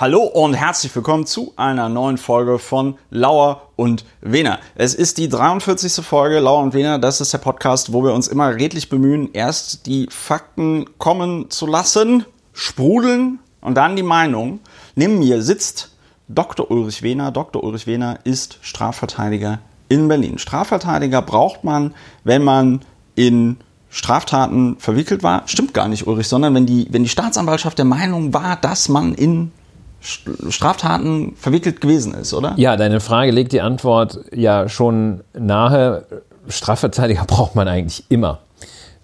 Hallo und herzlich willkommen zu einer neuen Folge von Lauer und Wiener. Es ist die 43. Folge Lauer und Wiener. Das ist der Podcast, wo wir uns immer redlich bemühen, erst die Fakten kommen zu lassen, sprudeln und dann die Meinung. Neben mir sitzt Dr. Ulrich Wehner. Dr. Ulrich Wehner ist Strafverteidiger in Berlin. Strafverteidiger braucht man, wenn man in Straftaten verwickelt war. Stimmt gar nicht, Ulrich, sondern wenn die, wenn die Staatsanwaltschaft der Meinung war, dass man in Straftaten verwickelt gewesen ist, oder? Ja, deine Frage legt die Antwort ja schon nahe. Strafverteidiger braucht man eigentlich immer.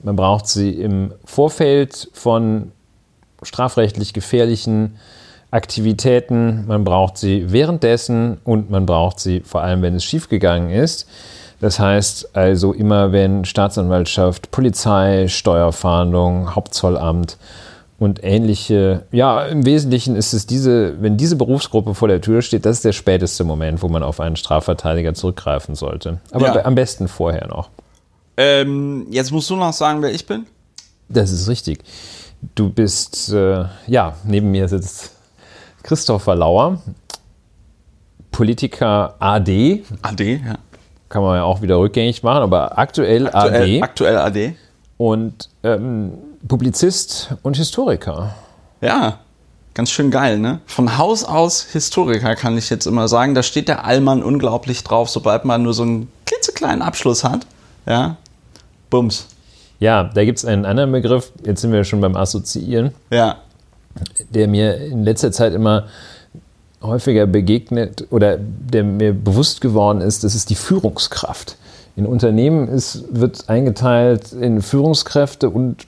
Man braucht sie im Vorfeld von strafrechtlich gefährlichen Aktivitäten, man braucht sie währenddessen und man braucht sie vor allem, wenn es schiefgegangen ist. Das heißt also immer, wenn Staatsanwaltschaft, Polizei, Steuerfahndung, Hauptzollamt und ähnliche. Ja, im Wesentlichen ist es diese, wenn diese Berufsgruppe vor der Tür steht, das ist der späteste Moment, wo man auf einen Strafverteidiger zurückgreifen sollte. Aber ja. am besten vorher noch. Ähm, jetzt musst du noch sagen, wer ich bin. Das ist richtig. Du bist, äh, ja, neben mir sitzt Christopher Lauer, Politiker AD. AD, ja. Kann man ja auch wieder rückgängig machen, aber aktuell, aktuell AD. Aktuell AD. Und ähm, Publizist und Historiker. Ja, ganz schön geil, ne? Von Haus aus Historiker kann ich jetzt immer sagen. Da steht der Allmann unglaublich drauf, sobald man nur so einen klitzekleinen Abschluss hat. Ja, Bums. Ja, da gibt es einen anderen Begriff, jetzt sind wir schon beim Assoziieren, ja. der mir in letzter Zeit immer häufiger begegnet oder der mir bewusst geworden ist, das ist die Führungskraft. In Unternehmen ist, wird eingeteilt in Führungskräfte und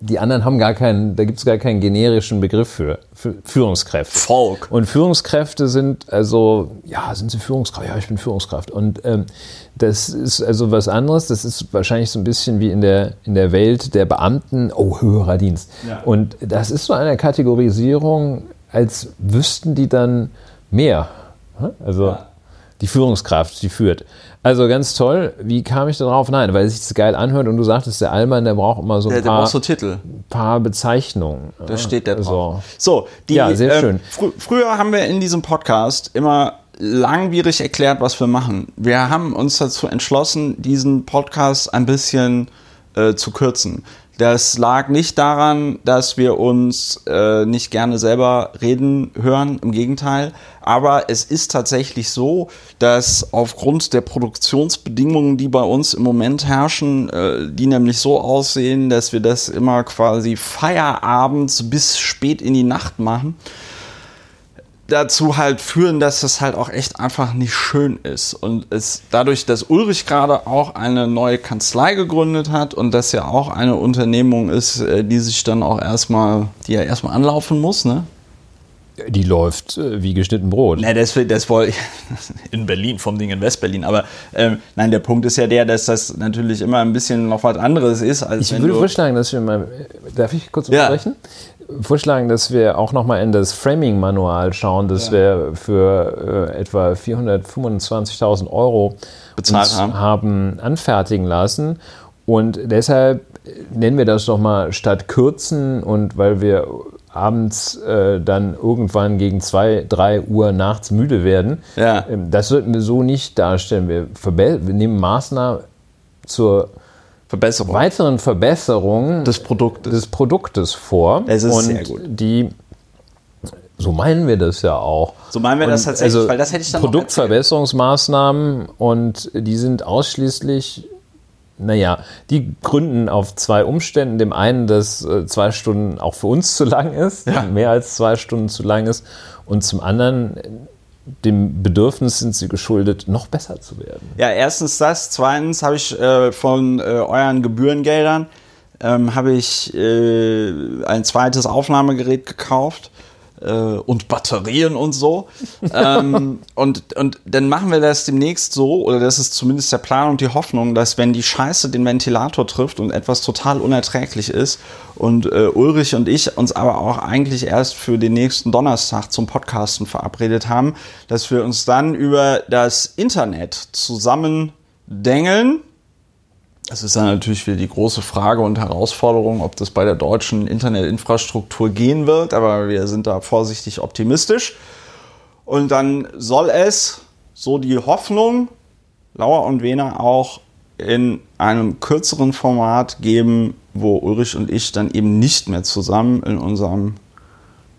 die anderen haben gar keinen, da gibt es gar keinen generischen Begriff für, für, Führungskräfte. Volk. Und Führungskräfte sind also, ja, sind sie Führungskraft? Ja, ich bin Führungskraft. Und ähm, das ist also was anderes. Das ist wahrscheinlich so ein bisschen wie in der, in der Welt der Beamten, oh, höherer Dienst. Ja. Und das ist so eine Kategorisierung, als wüssten die dann mehr. Also ja. die Führungskraft, die führt. Also ganz toll. Wie kam ich darauf? Nein, weil es sich das geil anhört und du sagtest, der Allmann, der braucht immer so ein der, paar, so Titel. paar Bezeichnungen. Da steht der drauf. So, so die, ja, sehr äh, schön. Fr früher haben wir in diesem Podcast immer langwierig erklärt, was wir machen. Wir haben uns dazu entschlossen, diesen Podcast ein bisschen äh, zu kürzen. Das lag nicht daran, dass wir uns äh, nicht gerne selber reden hören, im Gegenteil. Aber es ist tatsächlich so, dass aufgrund der Produktionsbedingungen, die bei uns im Moment herrschen, äh, die nämlich so aussehen, dass wir das immer quasi feierabends bis spät in die Nacht machen, dazu halt führen, dass es halt auch echt einfach nicht schön ist. Und es dadurch, dass Ulrich gerade auch eine neue Kanzlei gegründet hat und das ja auch eine Unternehmung ist, äh, die sich dann auch erstmal, die ja erstmal anlaufen muss, ne? Die läuft äh, wie geschnitten Brot. Ne, das, das wollte in Berlin, vom Ding in Westberlin. Aber ähm, nein, der Punkt ist ja der, dass das natürlich immer ein bisschen noch was anderes ist. Als ich würde vorschlagen, dass wir mal. Darf ich kurz unterbrechen? Ja vorschlagen, dass wir auch nochmal in das Framing-Manual schauen, das ja. wir für äh, etwa 425.000 Euro bezahlt haben. haben anfertigen lassen. Und deshalb nennen wir das doch mal statt kürzen und weil wir abends äh, dann irgendwann gegen 2, 3 Uhr nachts müde werden. Ja. Ähm, das sollten wir so nicht darstellen. Wir, wir nehmen Maßnahmen zur Verbesserung. weiteren Verbesserung des Produktes, des Produktes vor. Es ist und sehr gut. Die, so meinen wir das ja auch. So meinen wir und das tatsächlich, also weil das hätte ich dann Produktverbesserungsmaßnahmen und die sind ausschließlich naja, die gründen auf zwei Umständen. Dem einen, dass äh, zwei Stunden auch für uns zu lang ist, ja. mehr als zwei Stunden zu lang ist. Und zum anderen, dem Bedürfnis sind sie geschuldet, noch besser zu werden. Ja, erstens das. Zweitens habe ich äh, von äh, euren Gebührengeldern ähm, habe ich äh, ein zweites Aufnahmegerät gekauft äh, und Batterien und so. ähm, und, und dann machen wir das demnächst so, oder das ist zumindest der Plan und die Hoffnung, dass wenn die Scheiße den Ventilator trifft und etwas total unerträglich ist und äh, Ulrich und ich uns aber auch eigentlich erst für den nächsten Donnerstag zum Podcasten verabredet haben, dass wir uns dann über das Internet zusammen dengeln Es ist dann natürlich wieder die große Frage und Herausforderung, ob das bei der deutschen Internetinfrastruktur gehen wird, aber wir sind da vorsichtig optimistisch. Und dann soll es, so die Hoffnung, Lauer und Wena auch in einem kürzeren Format geben, wo Ulrich und ich dann eben nicht mehr zusammen in unserem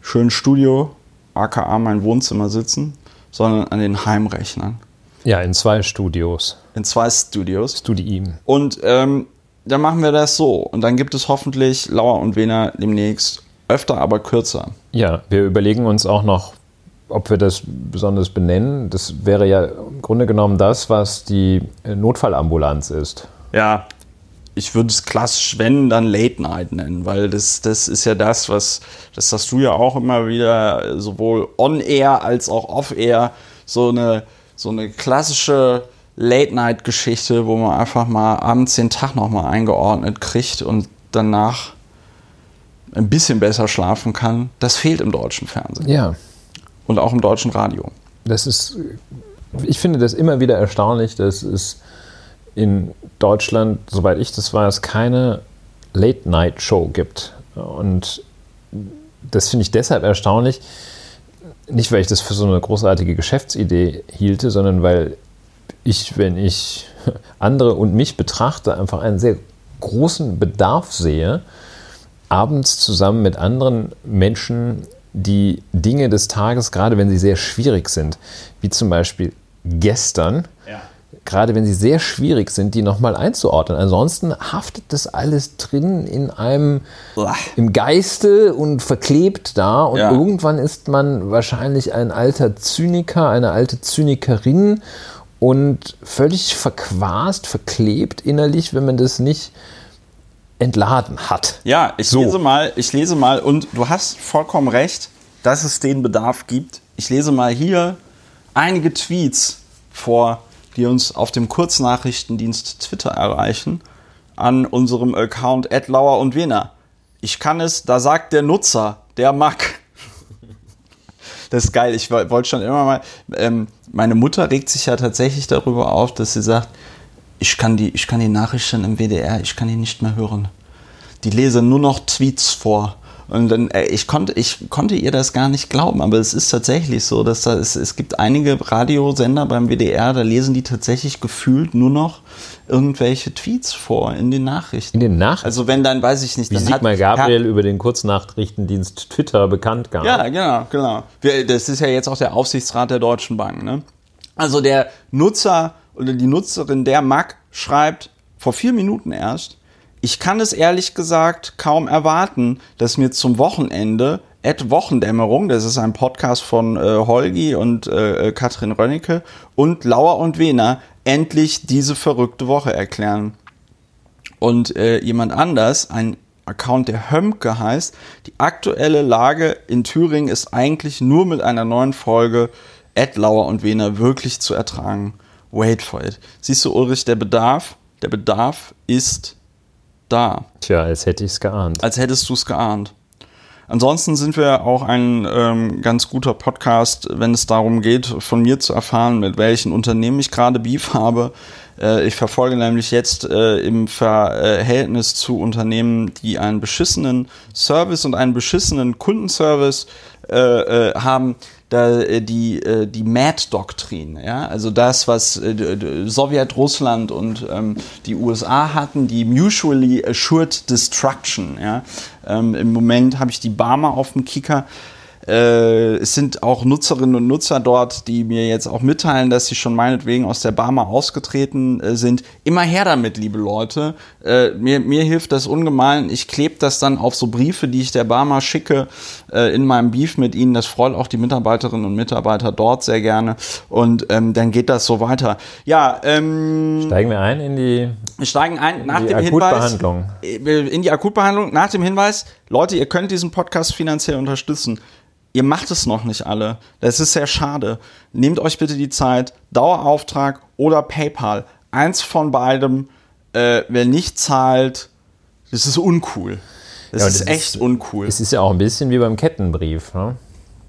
schönen Studio, aka mein Wohnzimmer sitzen, sondern an den Heimrechnern. Ja, in zwei Studios. In zwei Studios. Studiem. Und ähm, dann machen wir das so. Und dann gibt es hoffentlich Lauer und Wena demnächst öfter, aber kürzer. Ja, wir überlegen uns auch noch, ob wir das besonders benennen. Das wäre ja im Grunde genommen das, was die Notfallambulanz ist. Ja, ich würde es klassisch, wenn, dann Late Night nennen, weil das, das ist ja das, was, das hast du ja auch immer wieder, sowohl on-air als auch off-air, so eine, so eine klassische Late-Night-Geschichte, wo man einfach mal abends den Tag nochmal eingeordnet kriegt und danach ein bisschen besser schlafen kann. Das fehlt im deutschen Fernsehen. Ja. Und auch im deutschen Radio. Das ist, ich finde das immer wieder erstaunlich, dass es in Deutschland, soweit ich das weiß, keine Late-Night-Show gibt. Und das finde ich deshalb erstaunlich, nicht weil ich das für so eine großartige Geschäftsidee hielte, sondern weil ich, wenn ich andere und mich betrachte, einfach einen sehr großen Bedarf sehe, abends zusammen mit anderen Menschen die Dinge des Tages, gerade wenn sie sehr schwierig sind, wie zum Beispiel gestern, ja. Gerade wenn sie sehr schwierig sind, die nochmal einzuordnen. Ansonsten haftet das alles drin in einem, Uah. im Geiste und verklebt da und ja. irgendwann ist man wahrscheinlich ein alter Zyniker, eine alte Zynikerin und völlig verquast, verklebt innerlich, wenn man das nicht entladen hat. Ja, ich so. lese mal, ich lese mal und du hast vollkommen recht, dass es den Bedarf gibt. Ich lese mal hier einige Tweets vor, die uns auf dem Kurznachrichtendienst Twitter erreichen an unserem Account @lauer und Wiener. Ich kann es, da sagt der Nutzer, der Mack. Das ist geil. Ich wollte schon immer mal. Ähm, meine Mutter regt sich ja tatsächlich darüber auf, dass sie sagt, ich kann die, ich kann die Nachrichten im WDR, ich kann die nicht mehr hören. Die lese nur noch Tweets vor. Und dann, äh, ich konnte, ich konnte ihr das gar nicht glauben, aber es ist tatsächlich so, dass da es, es gibt einige Radiosender beim WDR, da lesen die tatsächlich gefühlt nur noch irgendwelche Tweets vor in den Nachrichten. In den Nachrichten? Also wenn dann, weiß ich nicht, Wie dann Sigmar hat, Gabriel über den Kurznachrichtendienst Twitter bekannt gab. Ja, genau, genau. Das ist ja jetzt auch der Aufsichtsrat der Deutschen Bank, ne? Also der Nutzer oder die Nutzerin der Mac schreibt vor vier Minuten erst, ich kann es ehrlich gesagt kaum erwarten, dass mir zum Wochenende Ed Wochendämmerung, das ist ein Podcast von äh, Holgi und äh, äh, Katrin Rönnecke und Lauer und Wehner, endlich diese verrückte Woche erklären. Und äh, jemand anders, ein Account, der Hömke heißt, die aktuelle Lage in Thüringen ist eigentlich nur mit einer neuen Folge Ed Lauer und Wehner wirklich zu ertragen. Wait for it. Siehst du, Ulrich, der Bedarf, der Bedarf ist da. Tja, als hätte ich es geahnt. Als hättest du es geahnt. Ansonsten sind wir auch ein ähm, ganz guter Podcast, wenn es darum geht, von mir zu erfahren, mit welchen Unternehmen ich gerade Beef habe. Äh, ich verfolge nämlich jetzt äh, im Verhältnis zu Unternehmen, die einen beschissenen Service und einen beschissenen Kundenservice äh, äh haben, da, äh, die, äh, die MAD-Doktrin, ja, also das, was äh, Sowjet, Russland und ähm, die USA hatten, die Mutually Assured Destruction, ja. Ähm, Im Moment habe ich die Barmer auf dem Kicker. Äh, es sind auch Nutzerinnen und Nutzer dort, die mir jetzt auch mitteilen, dass sie schon meinetwegen aus der Barmer ausgetreten äh, sind. Immer her damit, liebe Leute. Äh, mir, mir hilft das ungemein. Ich klebe das dann auf so Briefe, die ich der Barmer schicke, äh, in meinem Beef mit ihnen. Das freut auch die Mitarbeiterinnen und Mitarbeiter dort sehr gerne. Und ähm, dann geht das so weiter. Ja, ähm, steigen wir ein in die, steigen ein nach dem Akutbehandlung. Hinweis äh, in die Akutbehandlung nach dem Hinweis. Leute, ihr könnt diesen Podcast finanziell unterstützen ihr macht es noch nicht alle. Das ist sehr schade. Nehmt euch bitte die Zeit, Dauerauftrag oder PayPal. Eins von beidem. Äh, wer nicht zahlt, das ist uncool. Das, ja, ist das echt ist, uncool. Es ist ja auch ein bisschen wie beim Kettenbrief. Ne?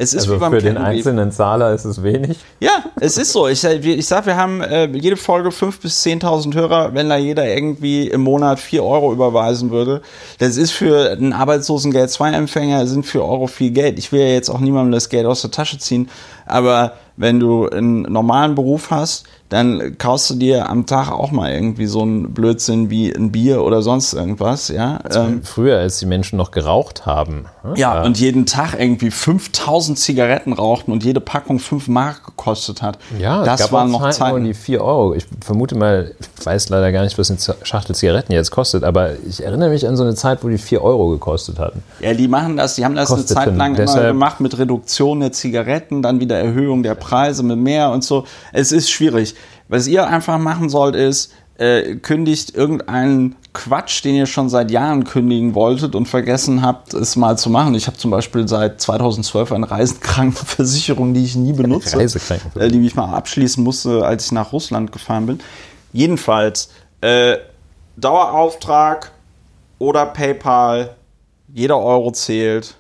Es ist also für den einzelnen Zahler ist es wenig. Ja, es ist so. Ich, ich sag, wir haben äh, jede Folge 5.000 bis 10.000 Hörer. Wenn da jeder irgendwie im Monat 4 Euro überweisen würde, das ist für einen Arbeitslosengeld 2-Empfänger, sind 4 Euro viel Geld. Ich will ja jetzt auch niemandem das Geld aus der Tasche ziehen, aber wenn du einen normalen Beruf hast, dann kaufst du dir am Tag auch mal irgendwie so einen Blödsinn wie ein Bier oder sonst irgendwas, ja. Ähm, Früher, als die Menschen noch geraucht haben. ne? ja, und jeden Tag irgendwie 5000 Zigaretten rauchten und jede Packung 5 Mark gekostet hat. Ja, das gab waren noch Zeiten, Zeiten. die 4 Euro. Ich vermute mal, ich weiß leider gar nicht, was eine Schachtel Zigaretten jetzt kostet, aber ich erinnere mich an so eine Zeit, wo die 4 Euro gekostet hatten. Ja, die machen das, die haben das Kosteten. eine Zeit lang immer gemacht mit Reduktion der Zigaretten, dann wieder Erhöhung der Preise mit mehr und so. Es ist schwierig. Was ihr einfach machen sollt, ist, äh, kündigt irgendeinen Quatsch, den ihr schon seit Jahren kündigen wolltet und vergessen habt, es mal zu machen. Ich habe zum Beispiel seit 2012 eine Reisenkrankenversicherung, die ich nie benutze, äh, die ich mal abschließen musste, als ich nach Russland gefahren bin. Jedenfalls, äh, Dauerauftrag oder PayPal, jeder Euro zählt.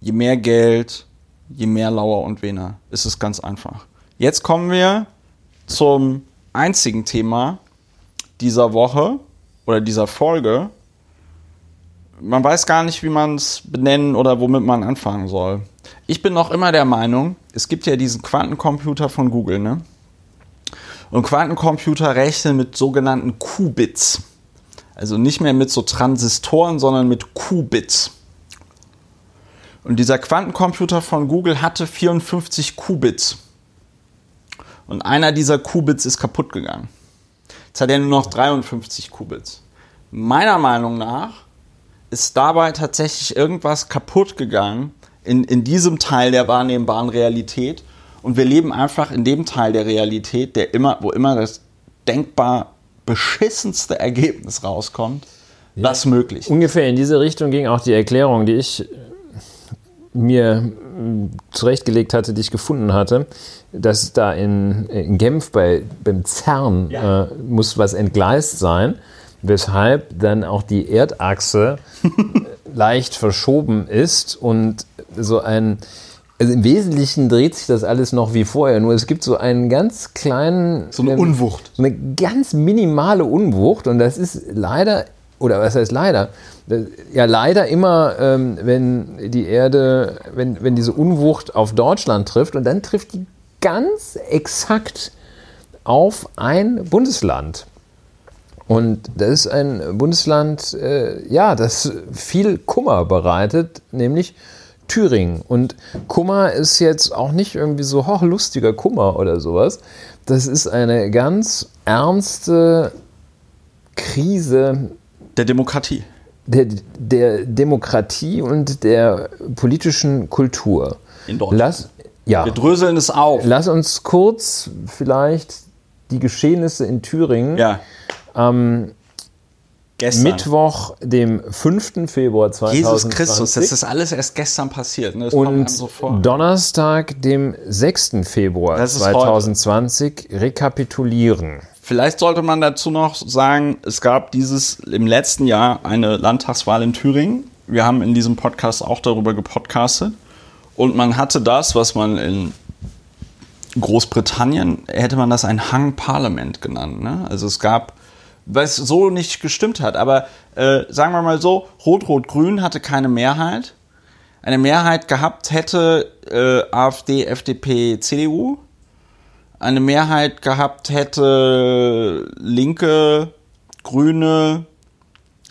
Je mehr Geld, je mehr Lauer und Wener. Es ist ganz einfach. Jetzt kommen wir zum einzigen Thema dieser Woche oder dieser Folge. Man weiß gar nicht, wie man es benennen oder womit man anfangen soll. Ich bin noch immer der Meinung, es gibt ja diesen Quantencomputer von Google, ne? Und Quantencomputer rechnen mit sogenannten Qubits. Also nicht mehr mit so Transistoren, sondern mit Qubits. Und dieser Quantencomputer von Google hatte 54 Qubits. Und einer dieser Qubits ist kaputt gegangen. Jetzt hat er nur noch 53 Qubits. Meiner Meinung nach ist dabei tatsächlich irgendwas kaputt gegangen in, in diesem Teil der wahrnehmbaren Realität. Und wir leben einfach in dem Teil der Realität, der immer, wo immer das denkbar beschissenste Ergebnis rauskommt, was möglich. Ungefähr in diese Richtung ging auch die Erklärung, die ich mir mh, zurechtgelegt hatte, die ich gefunden hatte, dass da in, in Genf bei, beim CERN Ja. äh, muss was entgleist sein, weshalb dann auch die Erdachse äh, leicht verschoben ist und so ein also im Wesentlichen dreht sich das alles noch wie vorher, nur es gibt so einen ganz kleinen So eine ähm, Unwucht. so eine ganz minimale Unwucht und das ist leider, oder was heißt leider? Das- Ja, leider immer, ähm, wenn die Erde, wenn, wenn diese Unwucht auf Deutschland trifft und dann trifft die ganz exakt auf ein Bundesland. Und das ist ein Bundesland, äh, ja, das viel Kummer bereitet, nämlich Thüringen. Und Kummer ist jetzt auch nicht irgendwie so hoch lustiger Kummer oder sowas. Das ist eine ganz ernste Krise Der Demokratie. der, der Demokratie und der politischen Kultur. In Deutschland. Lass, ja, Wir dröseln es auf. lass uns kurz vielleicht die Geschehnisse in Thüringen Ja. am Gestern. Mittwoch, dem 5. Februar 2020 Jesus Christus, das ist alles erst gestern passiert. Ne? Und so. Donnerstag, dem 6. Februar Das ist 2020 rekapitulieren. Vielleicht sollte man dazu noch sagen, es gab dieses im letzten Jahr eine Landtagswahl in Thüringen. Wir haben in diesem Podcast auch darüber gepodcastet. Und man hatte das, was man in Großbritannien, hätte man das ein Hung Parliament genannt. Ne? Also es gab, was so nicht gestimmt hat, aber äh, sagen wir mal so, Rot-Rot-Grün hatte keine Mehrheit. Eine Mehrheit gehabt hätte äh, AfD, FDP, CDU eine Mehrheit gehabt hätte Linke, Grüne,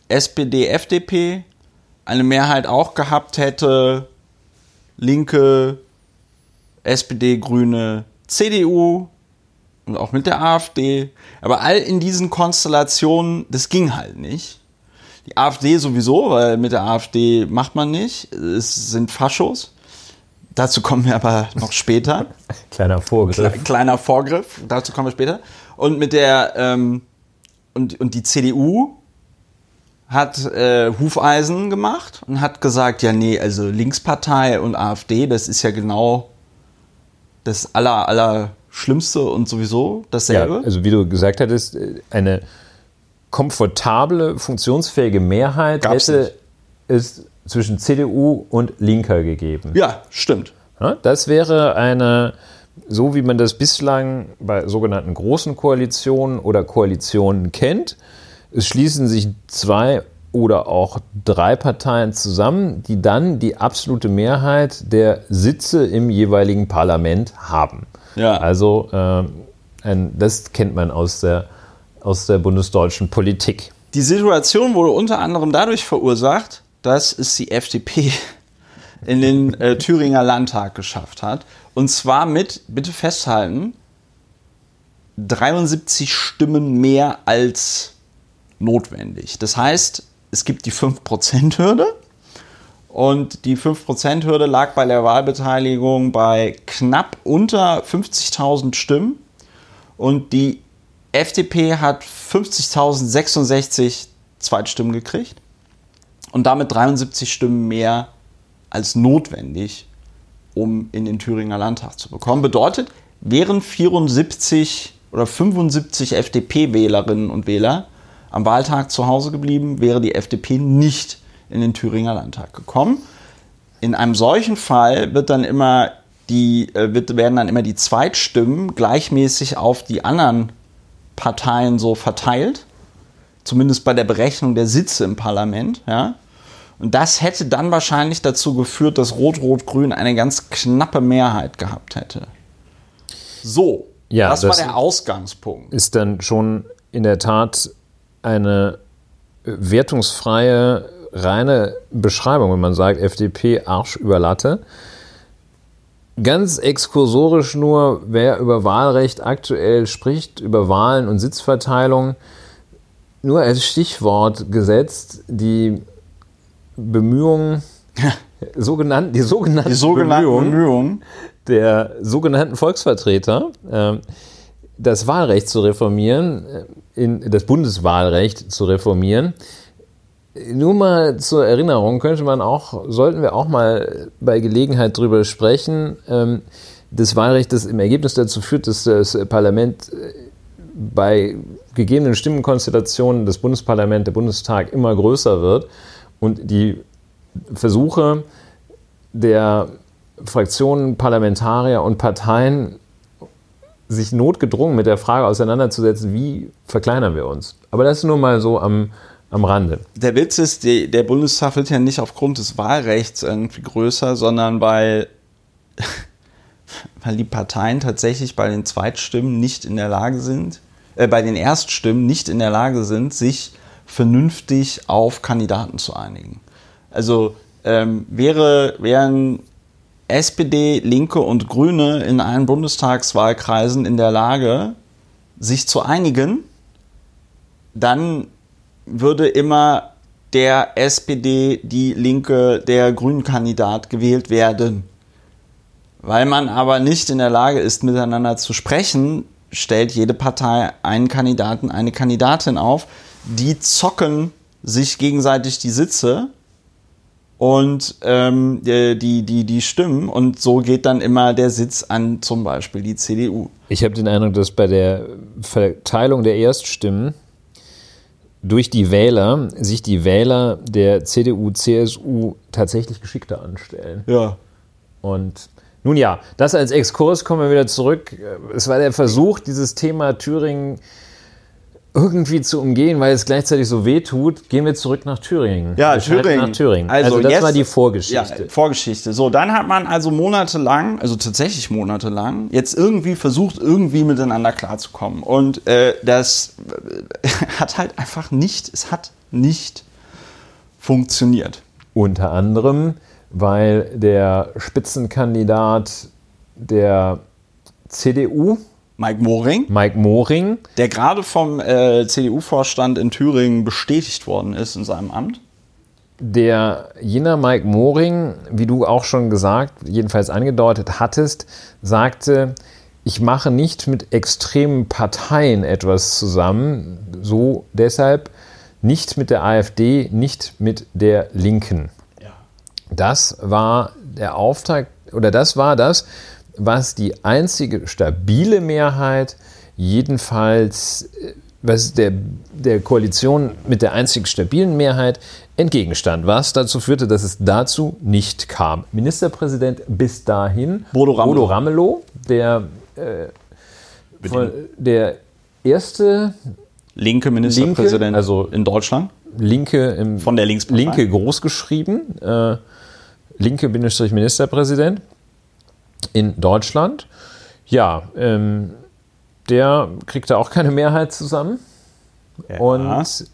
SPD, FDP, eine Mehrheit auch gehabt hätte Linke, SPD, Grüne, CDU und auch mit der AfD. Aber all in diesen Konstellationen, das ging halt nicht. Die AfD sowieso, weil mit der AfD macht man nicht. Es sind Faschos. Dazu kommen wir aber noch später. Kleiner Vorgriff. Kleiner Vorgriff, dazu kommen wir später. Und mit der ähm, und, und die CDU hat äh, Hufeisen gemacht und hat gesagt, ja nee, also Linkspartei und AfD, das ist ja genau das aller aller Schlimmste und sowieso Ja, dasselbe. also wie du gesagt hattest, äh, eine komfortable, funktionsfähige Mehrheit Gab's hätte nicht. es zwischen CDU und Linker gegeben. Ja, stimmt. Das wäre eine, so wie man das bislang bei sogenannten großen Koalitionen oder Koalitionen kennt. Es schließen sich zwei oder auch drei Parteien zusammen, die dann die absolute Mehrheit der Sitze im jeweiligen Parlament haben. Ja. Also äh, ein, das kennt man aus der, aus der bundesdeutschen Politik. Die Situation wurde unter anderem dadurch verursacht, dass es die FDP in den äh, Thüringer Landtag geschafft hat. Und zwar mit, bitte festhalten, 73 Stimmen mehr als notwendig. Das heißt, es gibt die 5%-Hürde und die 5%-Hürde lag bei der Wahlbeteiligung bei knapp unter 50.000 Stimmen und die FDP hat 50.066 Zweitstimmen gekriegt und damit 73 Stimmen mehr als notwendig, um in den Thüringer Landtag zu bekommen. Bedeutet, wären 74 oder 75 FDP-Wählerinnen und Wähler am Wahltag zu Hause geblieben, wäre die FDP nicht in den Thüringer Landtag gekommen. In einem solchen Fall wird dann immer die, äh, wird, werden dann immer die Zweitstimmen gleichmäßig auf die anderen Parteien so verteilt. Zumindest bei der Berechnung der Sitze im Parlament. Ja? Und das hätte dann wahrscheinlich dazu geführt, dass Rot-Rot-Grün eine ganz knappe Mehrheit gehabt hätte. So, Ja, das, war das- der Ausgangspunkt. ist dann schon in der Tat eine wertungsfreie, reine Beschreibung, wenn man sagt, FDP Arsch über Latte. Ganz exkursorisch nur, wer über Wahlrecht aktuell spricht, über Wahlen und Sitzverteilung, nur als Stichwort gesetzt, die Bemühungen, sogenannten, die sogenannten, Die sogenannten Bemühungen, Bemühungen. der sogenannten Volksvertreter, ähm, das Wahlrecht zu reformieren, äh, in das Bundeswahlrecht zu reformieren. Nur mal zur Erinnerung könnte man auch, sollten wir auch mal bei Gelegenheit drüber sprechen, ähm, das Wahlrecht, das im Ergebnis dazu führt, dass das Parlament äh, bei gegebenen Stimmenkonstellationen das Bundesparlament, der Bundestag immer größer wird und die Versuche der Fraktionen, Parlamentarier und Parteien sich notgedrungen mit der Frage auseinanderzusetzen, wie verkleinern wir uns. Aber das nur mal so am, am Rande. Der Witz ist, die, der Bundestag wird ja nicht aufgrund des Wahlrechts irgendwie größer, sondern weil, weil die Parteien tatsächlich bei den Zweitstimmen nicht in der Lage sind, äh, bei den Erststimmen nicht in der Lage sind, sich vernünftig auf Kandidaten zu einigen. Also ähm, wäre, wären SPD, Linke und Grüne in allen Bundestagswahlkreisen in der Lage, sich zu einigen, dann würde immer der SPD, die Linke, der Grünen-Kandidat gewählt werden. Weil man aber nicht in der Lage ist, miteinander zu sprechen, stellt jede Partei einen Kandidaten, eine Kandidatin auf. Die zocken sich gegenseitig die Sitze und ähm, die, die, die, die Stimmen und so geht dann immer der Sitz an zum Beispiel die CDU. Ich habe den Eindruck, dass bei der Verteilung der Erststimmen durch die Wähler sich die Wähler der CDU, CSU tatsächlich geschickter anstellen. Ja. Und nun ja, das als Exkurs kommen wir wieder zurück. Es war der Versuch, dieses Thema Thüringen irgendwie zu umgehen, weil es gleichzeitig so weh tut. Gehen wir zurück nach Thüringen. Ja, Thüringen. Nach Thüringen. Also Also, das jetzt- war die Ja, Vorgeschichte. Vorgeschichte. So, dann hat man also monatelang, also tatsächlich monatelang, jetzt irgendwie versucht, irgendwie miteinander klarzukommen. Und äh, das äh, hat halt einfach nicht, es hat nicht funktioniert. Unter anderem, weil der Spitzenkandidat der CDU, Mike Moring, Mike Moring, der gerade vom äh, CDU-Vorstand in Thüringen bestätigt worden ist in seinem Amt. Der jener Mike Moring, wie du auch schon gesagt, jedenfalls angedeutet hattest, sagte, ich mache nicht mit extremen Parteien etwas zusammen, so deshalb nicht mit der AfD, nicht mit der Linken. Ja. Das war der Auftakt, oder das war das, was die einzige stabile Mehrheit jedenfalls äh, was der, der Koalition mit der einzig stabilen Mehrheit entgegenstand, was dazu führte, dass es dazu nicht kam. Ministerpräsident bis dahin Bodo Ramelow, Bodo Ramelow der, äh, von, der erste linke Ministerpräsident Linke, also in Deutschland. Linke im, Von der Linkspartei. Linke groß geschrieben, äh, Linke Ministerpräsident in Deutschland. Ja, ähm, der kriegte auch keine Mehrheit zusammen. Ja. Und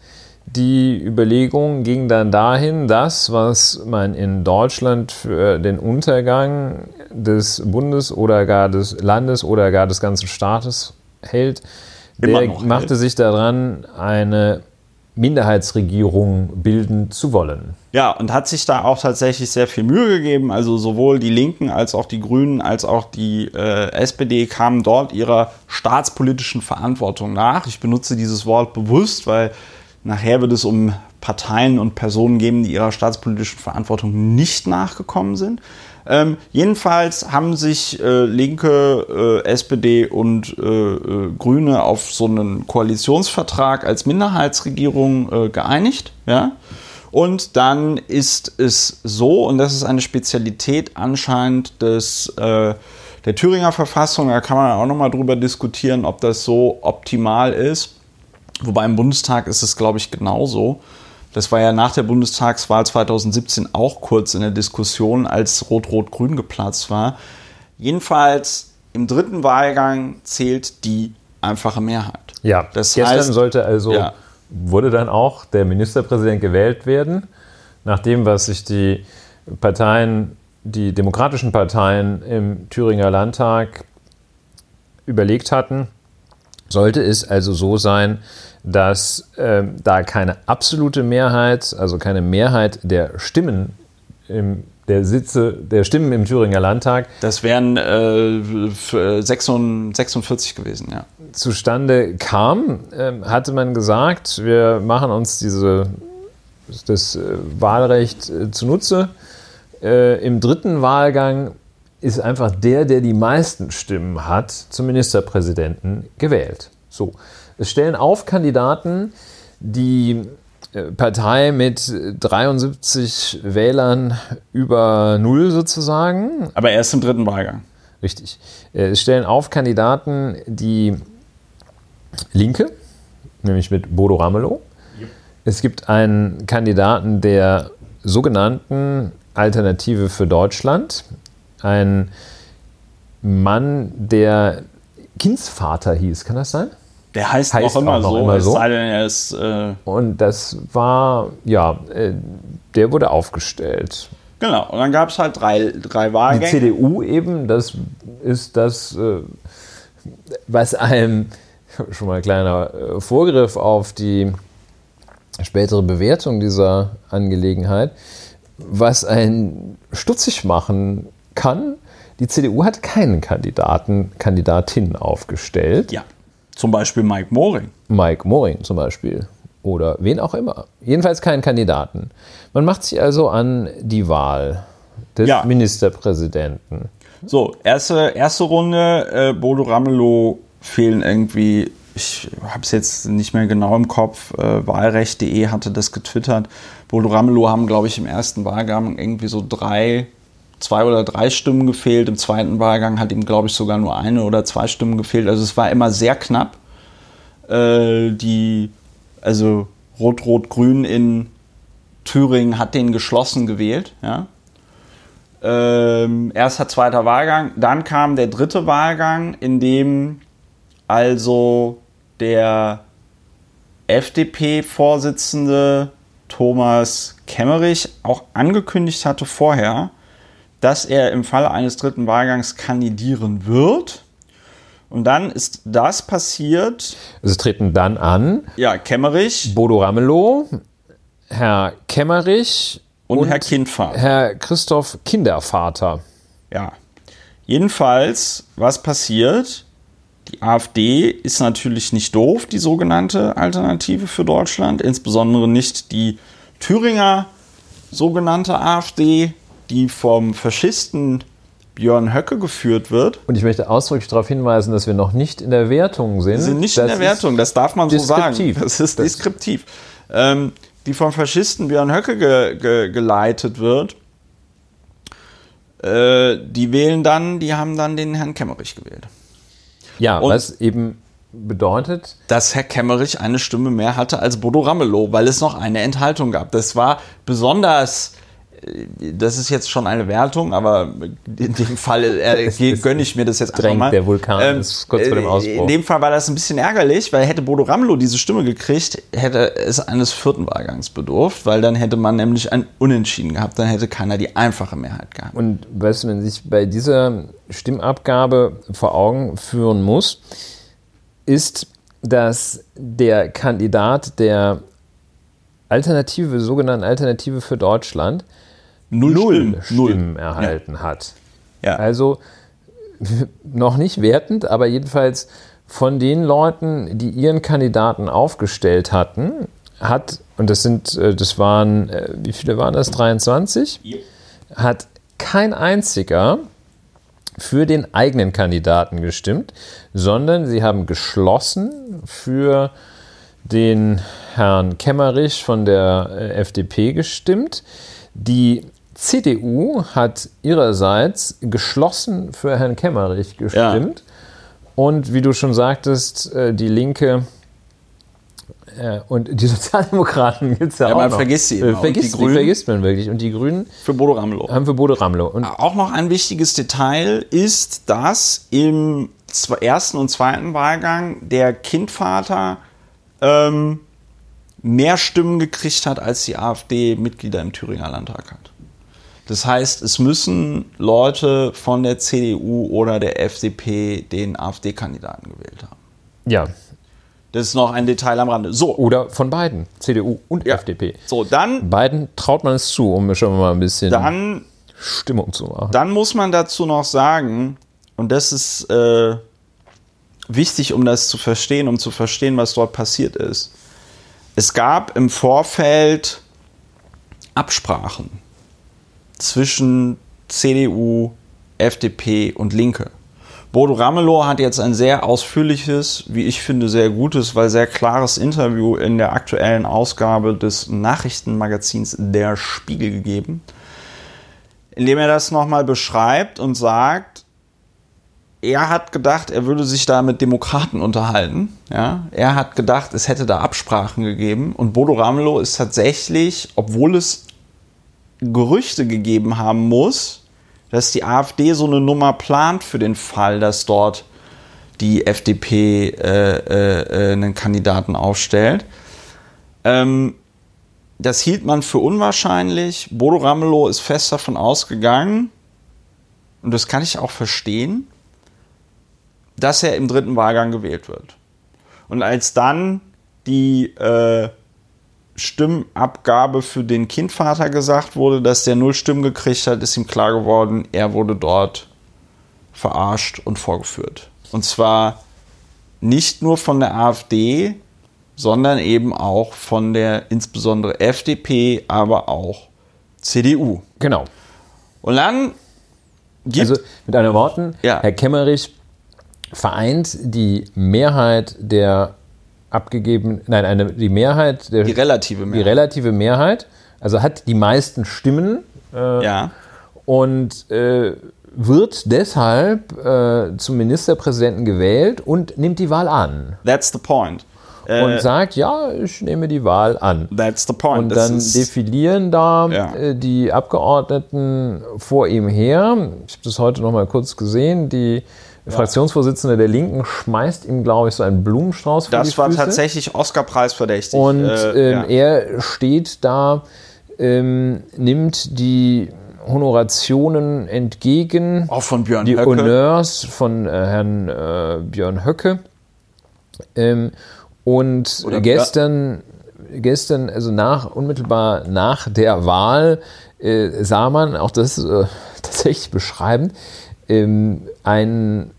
die Überlegung ging dann dahin, das, was man in Deutschland für den Untergang des Bundes oder gar des Landes oder gar des ganzen Staates hält, Immer der machte hält. sich daran, eine Minderheitsregierung bilden zu wollen. Ja, und hat sich da auch tatsächlich sehr viel Mühe gegeben. Also sowohl die Linken als auch die Grünen als auch die äh, SPD kamen dort ihrer staatspolitischen Verantwortung nach. Ich benutze dieses Wort bewusst, weil nachher wird es um Parteien und Personen geben, die ihrer staatspolitischen Verantwortung nicht nachgekommen sind. Ähm, jedenfalls haben sich äh, Linke, äh, SPD und äh, äh, Grüne auf so einen Koalitionsvertrag als Minderheitsregierung äh, geeinigt. Ja? Und dann ist es so, und das ist eine Spezialität anscheinend des, äh, der Thüringer Verfassung, da kann man auch nochmal drüber diskutieren, ob das so optimal ist. Wobei im Bundestag ist es, glaube ich, genauso. Das war ja nach der Bundestagswahl 2017 auch kurz in der Diskussion, als Rot-Rot-Grün geplatzt war. Jedenfalls im dritten Wahlgang zählt die einfache Mehrheit. Ja, Das gestern heißt- sollte also, Ja. wurde dann auch der Ministerpräsident gewählt werden, nach dem, was sich die Parteien, die demokratischen Parteien im Thüringer Landtag überlegt hatten, sollte es also so sein, dass ähm, da keine absolute Mehrheit, also keine Mehrheit der Stimmen im, der Sitze der Stimmen im Thüringer Landtag Das wären äh, für 46 46 gewesen, ja. zustande kam, ähm, hatte man gesagt, wir machen uns diese, das äh, Wahlrecht äh, zunutze. Äh, Im dritten Wahlgang ist einfach der, der die meisten Stimmen hat, zum Ministerpräsidenten gewählt. So. Es stellen auf Kandidaten, die äh, Partei mit 73 Wählern über Null sozusagen, Aber erst im dritten Wahlgang. Richtig. Äh, Es stellen auf Kandidaten die Linke, nämlich mit Bodo Ramelow. Es gibt einen Kandidaten der sogenannten Alternative für Deutschland, ein Mann, der Kindsvater hieß, kann das sein? Der heißt, Heißt noch immer auch so, immer es so. sei denn, er ist. Äh, Und das war, ja, äh, der wurde aufgestellt. genau, und dann gab es halt drei, drei Die Wahlgänge. CDU eben, das ist das, äh, was einem schon mal ein kleiner äh, Vorgriff auf die spätere Bewertung dieser Angelegenheit, was einen stutzig machen kann. Die CDU hat keinen Kandidaten, Kandidatin aufgestellt. Ja, zum Beispiel Mike Moring. Mike Moring zum Beispiel. Oder wen auch immer. Jedenfalls keinen Kandidaten. Man macht sich also an die Wahl des Ja. Ministerpräsidenten. So, erste, erste Runde, äh, Bodo Ramelow fehlen irgendwie, ich habe es jetzt nicht mehr genau im Kopf, äh, Wahlrecht.de hatte das getwittert. Bodo Ramelow haben, glaube ich, im ersten Wahlgang irgendwie so drei, zwei oder drei Stimmen gefehlt. Im zweiten Wahlgang hat ihm, glaube ich, sogar nur eine oder zwei Stimmen gefehlt. Also es war immer sehr knapp. Äh, die, also Rot-Rot-Grün in Thüringen hat den geschlossen gewählt, ja. Ähm, erster, zweiter Wahlgang. Dann kam der dritte Wahlgang, in dem also der FDP-Vorsitzende Thomas Kemmerich auch angekündigt hatte vorher, dass er im Falle eines dritten Wahlgangs kandidieren wird. Und dann ist das passiert. Es treten dann an Ja, Kemmerich Bodo Ramelow, Herr Kemmerich und, Herr Kindvater. Herr Christoph Kindervater. Ja. Jedenfalls, was passiert? Die AfD ist natürlich nicht doof, die sogenannte Alternative für Deutschland, insbesondere nicht die Thüringer sogenannte AfD, die vom Faschisten Björn Höcke geführt wird. Und ich möchte ausdrücklich darauf hinweisen, dass wir noch nicht in der Wertung sind. Wir sind nicht das in der Wertung, das darf man so sagen. Das ist Das- deskriptiv. Ähm, die vom Faschisten Björn Höcke ge ge geleitet wird. Äh, die wählen dann, die haben dann den Herrn Kemmerich gewählt. Ja, Und- was eben bedeutet, dass Herr Kemmerich eine Stimme mehr hatte als Bodo Ramelow, weil es noch eine Enthaltung gab. Das war besonders, das ist jetzt schon eine Wertung, aber in dem Fall äh, gönne ich mir das jetzt einfach mal. der Vulkan, ist kurz vor dem äh, Ausbruch. In dem Fall war das ein bisschen ärgerlich, weil hätte Bodo Ramelow diese Stimme gekriegt, hätte es eines vierten Wahlgangs bedurft, weil dann hätte man nämlich ein Unentschieden gehabt, dann hätte keiner die einfache Mehrheit gehabt. und was man sich bei dieser Stimmabgabe vor Augen führen muss, ist, dass der Kandidat der Alternative, sogenannten Alternative für Deutschland, Null, null Stimmen. Stimmen erhalten hat. Ja. Also noch nicht wertend, aber jedenfalls von den Leuten, die ihren Kandidaten aufgestellt hatten, hat, und das sind, äh, das waren, äh, wie viele waren das? 23? Hat kein einziger für den eigenen Kandidaten gestimmt, sondern sie haben geschlossen für den Herrn Kemmerich von der äh, FDP gestimmt. Die CDU hat ihrerseits geschlossen für Herrn Kemmerich gestimmt. Und wie du schon sagtest, äh, die Linke äh, und die Sozialdemokraten gibt es ja, Ja, auch man noch. vergisst sie Äh, immer. Vergisst, die, Grünen? vergisst man wirklich. Und die Grünen Für Bodo Ramelow. haben für Bodo Ramelow. Und Auch noch ein wichtiges Detail ist, dass im ersten und zweiten Wahlgang der Kindvater ähm, mehr Stimmen gekriegt hat, als die AfD Mitglieder im Thüringer Landtag hat. Das heißt, es müssen Leute von der CDU oder der FDP den AfD-Kandidaten gewählt haben. ja, Das ist noch ein Detail am Rande. So, oder von beiden, CDU und Ja. FDP. so dann, Beiden traut man es zu, um schon mal ein bisschen dann Stimmung zu machen. Dann muss man dazu noch sagen, und das ist äh, wichtig, um das zu verstehen, um zu verstehen, was dort passiert ist. Es gab im Vorfeld Absprachen zwischen CDU, FDP und Linke. Bodo Ramelow hat jetzt ein sehr ausführliches, wie ich finde, sehr gutes, weil sehr klares Interview in der aktuellen Ausgabe des Nachrichtenmagazins Der Spiegel gegeben indem er das nochmal beschreibt und sagt, er hat gedacht, er würde sich da mit Demokraten unterhalten. Ja? Er hat gedacht, es hätte da Absprachen gegeben. Und Bodo Ramelow ist tatsächlich, obwohl es Gerüchte gegeben haben muss, dass die AfD so eine Nummer plant für den Fall, dass dort die FDP äh, äh, äh, einen Kandidaten aufstellt. Ähm, das hielt man für unwahrscheinlich. Bodo Ramelow ist fest davon ausgegangen, und das kann ich auch verstehen, dass er im dritten Wahlgang gewählt wird. Und als dann die äh, Stimmabgabe für den Kindvater gesagt wurde, dass der null Stimmen gekriegt hat, ist ihm klar geworden, er wurde dort verarscht und vorgeführt. Und zwar nicht nur von der AfD, sondern eben auch von der insbesondere FDP, aber auch CDU. Genau. Und dann gibt Also mit anderen Worten, Ja. Herr Kemmerich vereint die Mehrheit der abgegeben, nein, eine, die Mehrheit der die relative die Mehrheit. relative Mehrheit, also hat die meisten Stimmen äh, ja. und äh, wird deshalb äh, zum Ministerpräsidenten gewählt und nimmt die Wahl an That's the point. Äh, und sagt, ja, ich nehme die Wahl an. that's the point. Und Das dann defilieren da Ja. äh, die Abgeordneten vor ihm her. Ich habe das heute noch mal kurz gesehen. Die Fraktionsvorsitzende der Linken schmeißt ihm, glaube ich, so einen Blumenstrauß vor die das war Füße. tatsächlich Oscar-Preis verdächtig. Und Äh, ähm, ja. er steht da, ähm, nimmt die Honorationen entgegen, auch von Björn die Höcke. Honneurs von äh, Herrn äh, Björn Höcke. Ähm, und Oder- gestern, gestern, also nach, unmittelbar nach der Wahl, äh, sah man, auch das ist äh, tatsächlich beschreibend, ähm, einen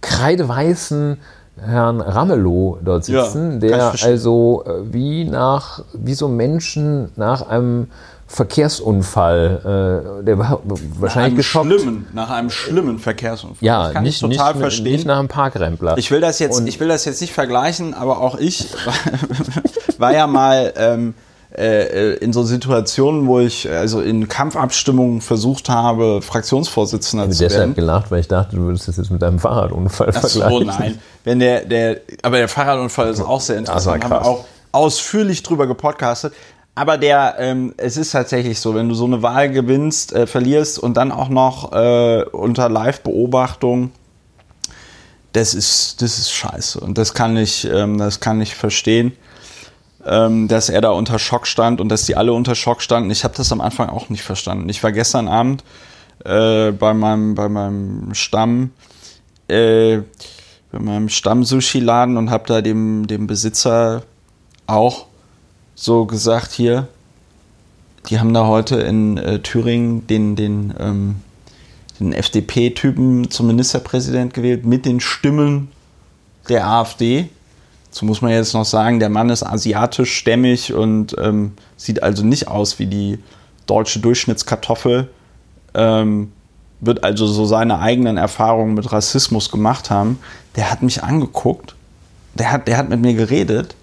kreideweißen Herrn Ramelow dort sitzen, Ja, der also äh, wie nach, wie so Menschen nach einem Verkehrsunfall. Äh, der war wahrscheinlich nach einem geschockt. schlimmen, nach einem schlimmen Verkehrsunfall. Ja, Das kann nicht, ich total nicht, verstehen. nicht nach einem Parkrempler. Ich will das jetzt, Und- ich will das jetzt nicht vergleichen, aber auch ich war ja mal ähm, äh, in so Situationen, wo ich also in Kampfabstimmungen versucht habe, Fraktionsvorsitzender Ich habe zu werden. deshalb gelacht, weil ich dachte, du würdest das jetzt mit deinem Fahrradunfall Ach so, vergleichen. nein. Wenn der, der, aber der Fahrradunfall ist auch sehr interessant. Das Haben war wir krass. auch ausführlich drüber gepodcastet. Aber der, ähm, es ist tatsächlich so, wenn du so eine Wahl gewinnst, äh, verlierst und dann auch noch äh, unter Live-Beobachtung, das ist, das ist scheiße. Und das kann ich, ähm, das kann ich verstehen, ähm, dass er da unter Schock stand und dass die alle unter Schock standen. Ich habe das am Anfang auch nicht verstanden. Ich war gestern Abend äh, bei meinem, bei meinem Stamm, äh, bei meinem Stamm-Sushi-Laden und habe da dem, dem Besitzer auch so gesagt, hier, die haben da heute in äh, Thüringen den, den, ähm, den FDP-Typen zum Ministerpräsident gewählt mit den Stimmen der AfD. So muss man jetzt noch sagen, der Mann ist asiatisch stämmig und ähm, sieht also nicht aus wie die deutsche Durchschnittskartoffel. Ähm, wird also so seine eigenen Erfahrungen mit Rassismus gemacht haben. Der hat mich angeguckt, der hat, der hat mit mir geredet,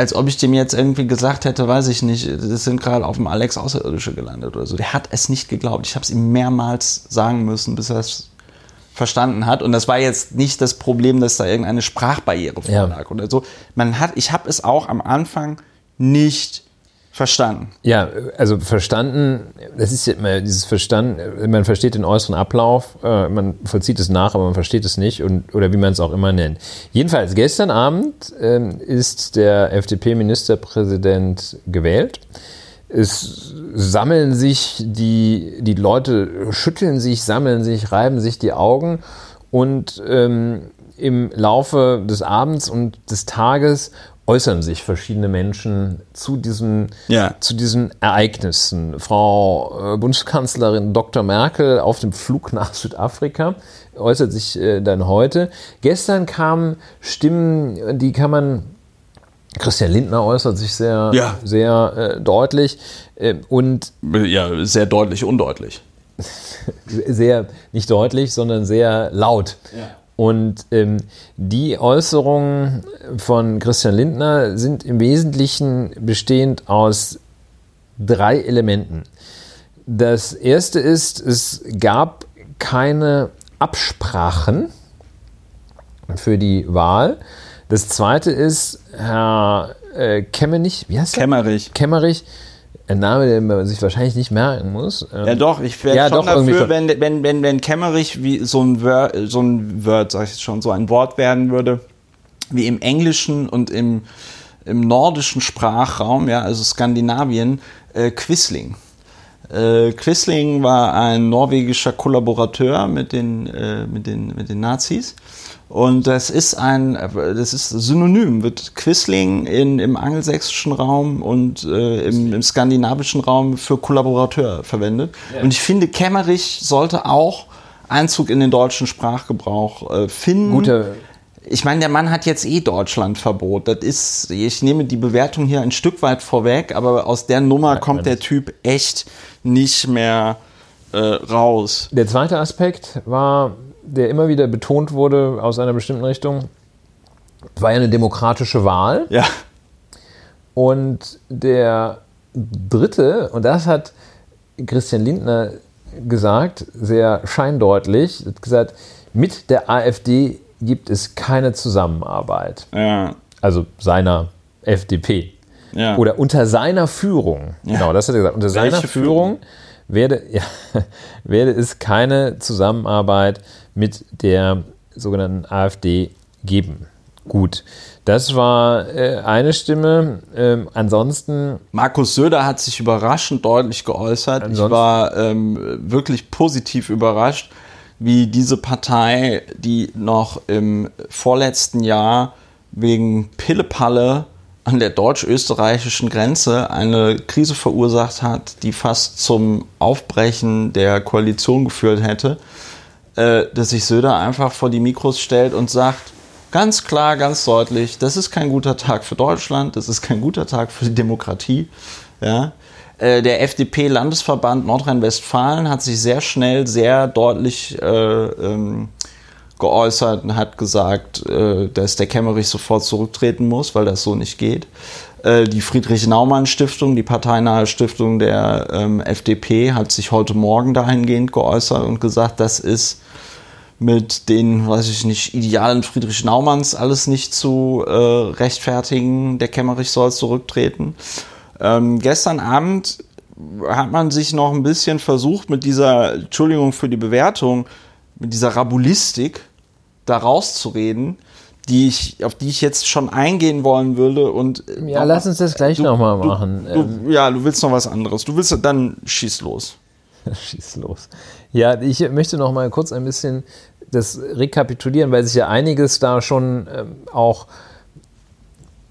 als ob ich dem jetzt irgendwie gesagt hätte, weiß ich nicht, das sind gerade auf dem Alex Außerirdische gelandet oder so. Der hat es nicht geglaubt. Ich habe es ihm mehrmals sagen müssen, bis er es verstanden hat. Und das war jetzt nicht das Problem, dass da irgendeine Sprachbarriere Ja. vorlag oder so. Man hat, ich habe es auch am Anfang nicht verstanden. Ja, also verstanden, das ist ja immer dieses Verstanden, man versteht den äußeren Ablauf, äh, man vollzieht es nach, aber man versteht es nicht und, oder wie man es auch immer nennt. Jedenfalls, gestern Abend ähm, ist der FDP-Ministerpräsident gewählt. Es sammeln sich die, die Leute, schütteln sich, sammeln sich, reiben sich die Augen und ähm, im Laufe des Abends und des Tages äußern sich verschiedene Menschen zu diesen, Ja. zu diesen Ereignissen. Frau äh, Bundeskanzlerin Dr. Merkel auf dem Flug nach Südafrika äußert sich äh, dann heute. Gestern kamen Stimmen, die kann man Christian Lindner äußert sich sehr, Ja. sehr äh, deutlich äh, und Ja, sehr deutlich, undeutlich. sehr, nicht deutlich, sondern sehr laut. Ja. Und ähm, die Äußerungen von Christian Lindner sind im Wesentlichen bestehend aus drei Elementen. Das erste ist, es gab keine Absprachen für die Wahl. Das zweite ist, Herr äh, Kemmerich, wie heißt er? Kämmerich. Kemmerich, ein Name, den man sich wahrscheinlich nicht merken muss. Ähm, Ja doch, ich wäre Ja, schon doch, dafür, schon. wenn, wenn, wenn, wenn Kämmerich wie so ein Word, so ein Word, sag ich jetzt schon, so ein Wort werden würde, wie im Englischen und im, im nordischen Sprachraum, ja, also Skandinavien, äh, Quisling. Äh, Quisling war ein norwegischer Kollaborateur mit den, äh, mit den, mit den Nazis. Und das ist ein, das ist synonym, wird Quisling in, im angelsächsischen Raum und äh, im, im skandinavischen Raum für Kollaborateur verwendet. Und ich finde, Kämmerich sollte auch Einzug in den deutschen Sprachgebrauch äh, finden. Guter- ich meine, der Mann hat jetzt eh Deutschlandverbot. Das ist, ich nehme die Bewertung hier ein Stück weit vorweg, aber aus der Nummer kommt der Typ echt nicht mehr äh, raus. Der zweite Aspekt war, der immer wieder betont wurde aus einer bestimmten Richtung, war ja eine demokratische Wahl. Ja. Und der dritte, und das hat Christian Lindner gesagt, sehr scheindeutlich, hat gesagt, mit der AfD gibt es keine Zusammenarbeit. Ja. Also seiner FDP. Ja. Oder unter seiner Führung. Genau, das hat er gesagt. Unter seiner Welche Führung, werde, ja, werde es keine Zusammenarbeit mit der sogenannten AfD geben. Gut, das war äh, eine Stimme. Ähm, ansonsten Markus Söder hat sich überraschend deutlich geäußert. Ich war ähm, wirklich positiv überrascht, wie diese Partei, die noch im vorletzten Jahr wegen Pillepalle an der deutsch-österreichischen Grenze eine Krise verursacht hat, die fast zum Aufbrechen der Koalition geführt hätte, äh, dass sich Söder einfach vor die Mikros stellt und sagt, ganz klar, ganz deutlich, das ist kein guter Tag für Deutschland, das ist kein guter Tag für die Demokratie. Ja? Äh, der FDP-Landesverband Nordrhein-Westfalen hat sich sehr schnell, sehr deutlich äh, ähm, geäußert und hat gesagt, äh, dass der Kemmerich sofort zurücktreten muss, weil das so nicht geht. Äh, die Friedrich-Naumann-Stiftung, die parteinahe Stiftung der ähm, FDP, hat sich heute Morgen dahingehend geäußert und gesagt, das ist mit den, weiß ich nicht, Idealen Friedrich Naumanns alles nicht zu äh, rechtfertigen. Der Kemmerich soll zurücktreten. Ähm, gestern Abend hat man sich noch ein bisschen versucht mit dieser, Entschuldigung für die Bewertung, mit dieser Rabulistik da rauszureden, die ich, auf die ich jetzt schon eingehen wollen würde. Und ja, lass uns das gleich nochmal machen. Du, ähm. ja, du willst noch was anderes. Du willst dann schieß los. schieß los. Ja, ich möchte noch mal kurz ein bisschen das rekapitulieren, weil sich ja einiges da schon ähm, auch,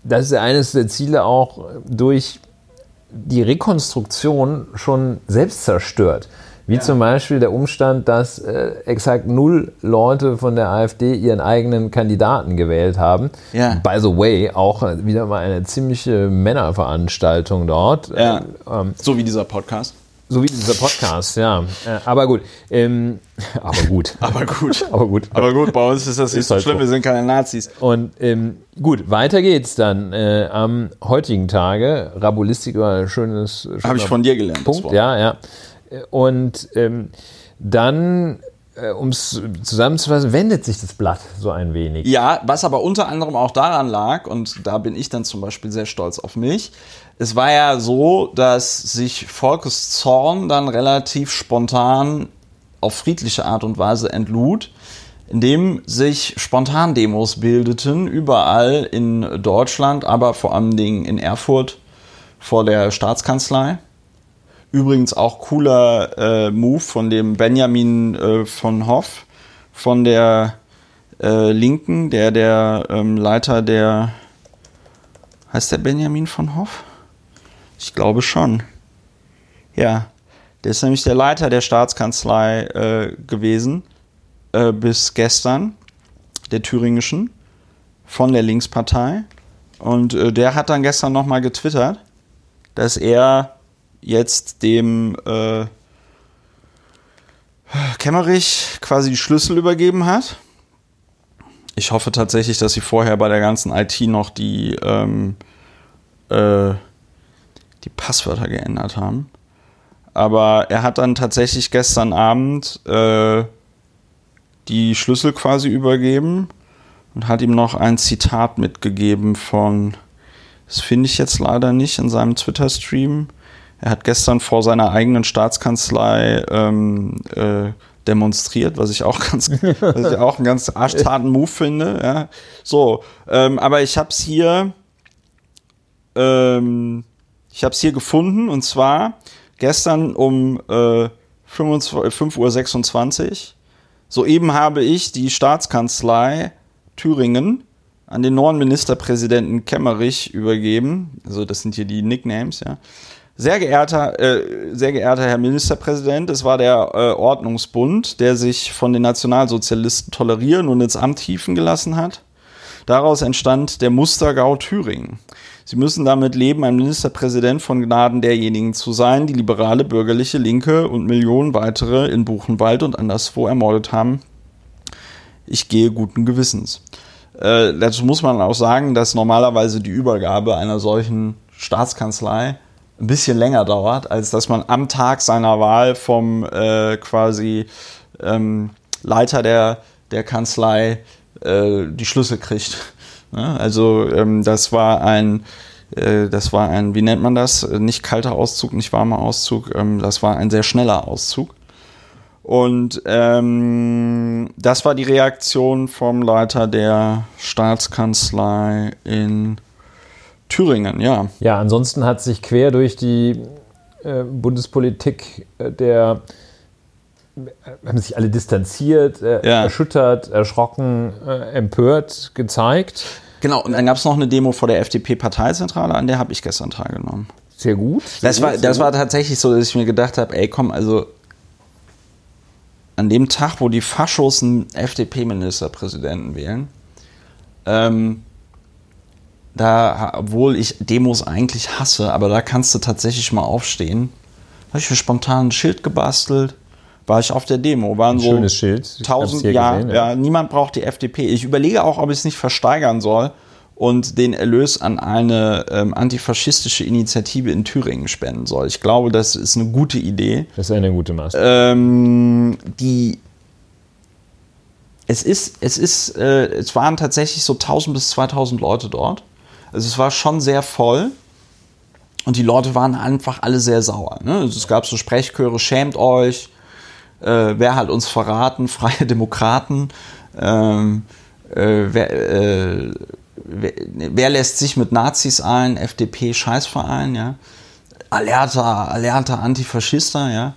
das ist ja eines der Ziele auch durch die Rekonstruktion schon selbst zerstört. Wie ja. zum Beispiel der Umstand, dass äh, exakt null Leute von der AfD ihren eigenen Kandidaten gewählt haben. Ja. By the way, auch wieder mal eine ziemliche Männerveranstaltung dort. Ja. Ähm, so wie dieser Podcast. So wie dieser Podcast, ja. Äh, aber gut. Ähm, aber gut. aber gut. aber gut. Aber gut, bei uns ist das nicht ist so halt schlimm, so. wir sind keine Nazis. Und ähm, gut, weiter geht's dann äh, am heutigen Tage. Rabulistik war ein schönes. Habe ich von dir gelernt. Punkt, ja, ja. Und ähm, dann äh, um es zusammenzufassen, wendet sich das Blatt so ein wenig. Ja, was aber unter anderem auch daran lag, und da bin ich dann zum Beispiel sehr stolz auf mich, es war ja so, dass sich Volkes Zorn dann relativ spontan auf friedliche Art und Weise entlud, indem sich Spontan-Demos bildeten, überall in Deutschland, aber vor allen Dingen in Erfurt vor der Staatskanzlei. Übrigens auch cooler äh, Move von dem Benjamin äh, von Hoff von der äh, Linken, der der ähm, Leiter der heißt der Benjamin von Hoff? Ich glaube schon. Ja, der ist nämlich der Leiter der Staatskanzlei äh, gewesen äh, bis gestern, der thüringischen, von der Linkspartei. Und äh, der hat dann gestern nochmal getwittert, dass er jetzt dem äh, Kemmerich quasi die Schlüssel übergeben hat. Ich hoffe tatsächlich, dass sie vorher bei der ganzen IT noch die, ähm, äh, die Passwörter geändert haben. Aber er hat dann tatsächlich gestern Abend äh, die Schlüssel quasi übergeben und hat ihm noch ein Zitat mitgegeben von, das finde ich jetzt leider nicht in seinem Twitter-Stream, er hat gestern vor seiner eigenen Staatskanzlei ähm, äh, demonstriert, was ich auch ganz, was ich auch einen ganz arschtaten Move finde. Ja. So, ähm, aber ich habe es hier, ähm, ich habe hier gefunden und zwar gestern um äh, 5.26 Uhr. Soeben habe ich die Staatskanzlei Thüringen an den neuen Ministerpräsidenten Kemmerich übergeben. Also das sind hier die Nicknames, ja. Sehr geehrter, äh, sehr geehrter Herr Ministerpräsident, es war der äh, Ordnungsbund, der sich von den Nationalsozialisten tolerieren und ins Amt hieven gelassen hat. Daraus entstand der Mustergau Thüringen. Sie müssen damit leben, ein Ministerpräsident von Gnaden derjenigen zu sein, die liberale, bürgerliche, linke und Millionen weitere in Buchenwald und anderswo ermordet haben. Ich gehe guten Gewissens. Äh, dazu muss man auch sagen, dass normalerweise die Übergabe einer solchen Staatskanzlei ein bisschen länger dauert, als dass man am Tag seiner Wahl vom äh, quasi ähm, Leiter der, der Kanzlei äh, die Schlüssel kriegt. Ja, also ähm, das war ein äh, das war ein, wie nennt man das? Nicht kalter Auszug, nicht warmer Auszug, ähm, das war ein sehr schneller Auszug. Und ähm, das war die Reaktion vom Leiter der Staatskanzlei in Thüringen, ja. Ja, ansonsten hat sich quer durch die äh, Bundespolitik äh, der äh, haben sich alle distanziert, äh, ja. erschüttert, erschrocken, äh, empört gezeigt. Genau, und dann gab es noch eine Demo vor der FDP-Parteizentrale, an der habe ich gestern teilgenommen. Sehr gut. Sehr das, gut, war, das gut. war tatsächlich so, dass ich mir gedacht habe, ey komm, also an dem Tag, wo die Faschos einen FDP-Ministerpräsidenten wählen, ähm, da, obwohl ich Demos eigentlich hasse, aber da kannst du tatsächlich mal aufstehen. Habe ich mir spontan ein Schild gebastelt, war ich auf der Demo. Waren Ein so schönes Schild. Tausend, ja, gesehen, ja, niemand braucht die FDP. Ich überlege auch, ob ich es nicht versteigern soll und den Erlös an eine ähm, antifaschistische Initiative in Thüringen spenden soll. Ich glaube, das ist eine gute Idee. Das ist eine gute Maßnahme. Ähm, die es ist, es ist, äh, es waren tatsächlich so 1000 bis 2000 Leute dort. Also es war schon sehr voll. Und die Leute waren einfach alle sehr sauer. Ne? Also es gab so Sprechchöre, schämt euch, äh, wer hat uns verraten, freie Demokraten, ähm, äh, wer, äh, wer, wer lässt sich mit Nazis ein, FDP Scheißverein, ja. Alerta, alerta Antifaschister, ja.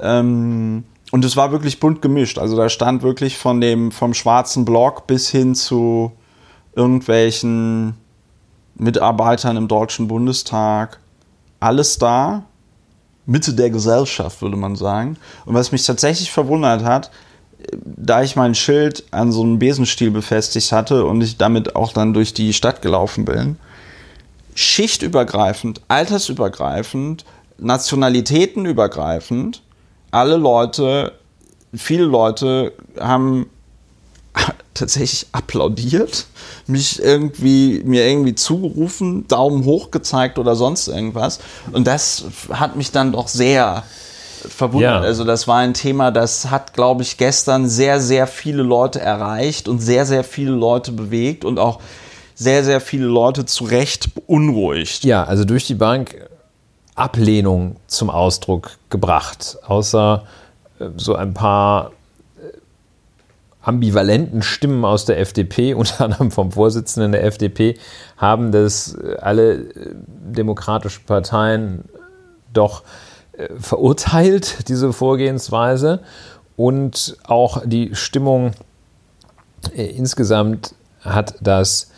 Ähm, und es war wirklich bunt gemischt. Also da stand wirklich von dem, vom schwarzen Block bis hin zu irgendwelchen Mitarbeitern im Deutschen Bundestag. Alles da. Mitte der Gesellschaft, würde man sagen. Und was mich tatsächlich verwundert hat, da ich mein Schild an so einem Besenstiel befestigt hatte und ich damit auch dann durch die Stadt gelaufen bin, schichtübergreifend, altersübergreifend, nationalitätenübergreifend, alle Leute, viele Leute haben tatsächlich applaudiert, mich irgendwie, mir irgendwie zugerufen, Daumen hoch gezeigt oder sonst irgendwas. Und das hat mich dann doch sehr verwundert. Ja. Also das war ein Thema, das hat, glaube ich, gestern sehr, sehr viele Leute erreicht und sehr, sehr viele Leute bewegt und auch sehr, sehr viele Leute zu Recht beunruhigt. Ja, also durch die Bank Ablehnung zum Ausdruck gebracht. Außer äh, so ein paar ambivalenten Stimmen aus der FDP, unter anderem vom Vorsitzenden der FDP, haben das äh, alle äh, demokratischen Parteien doch äh, verurteilt, diese Vorgehensweise. Und auch die Stimmung insgesamt hat das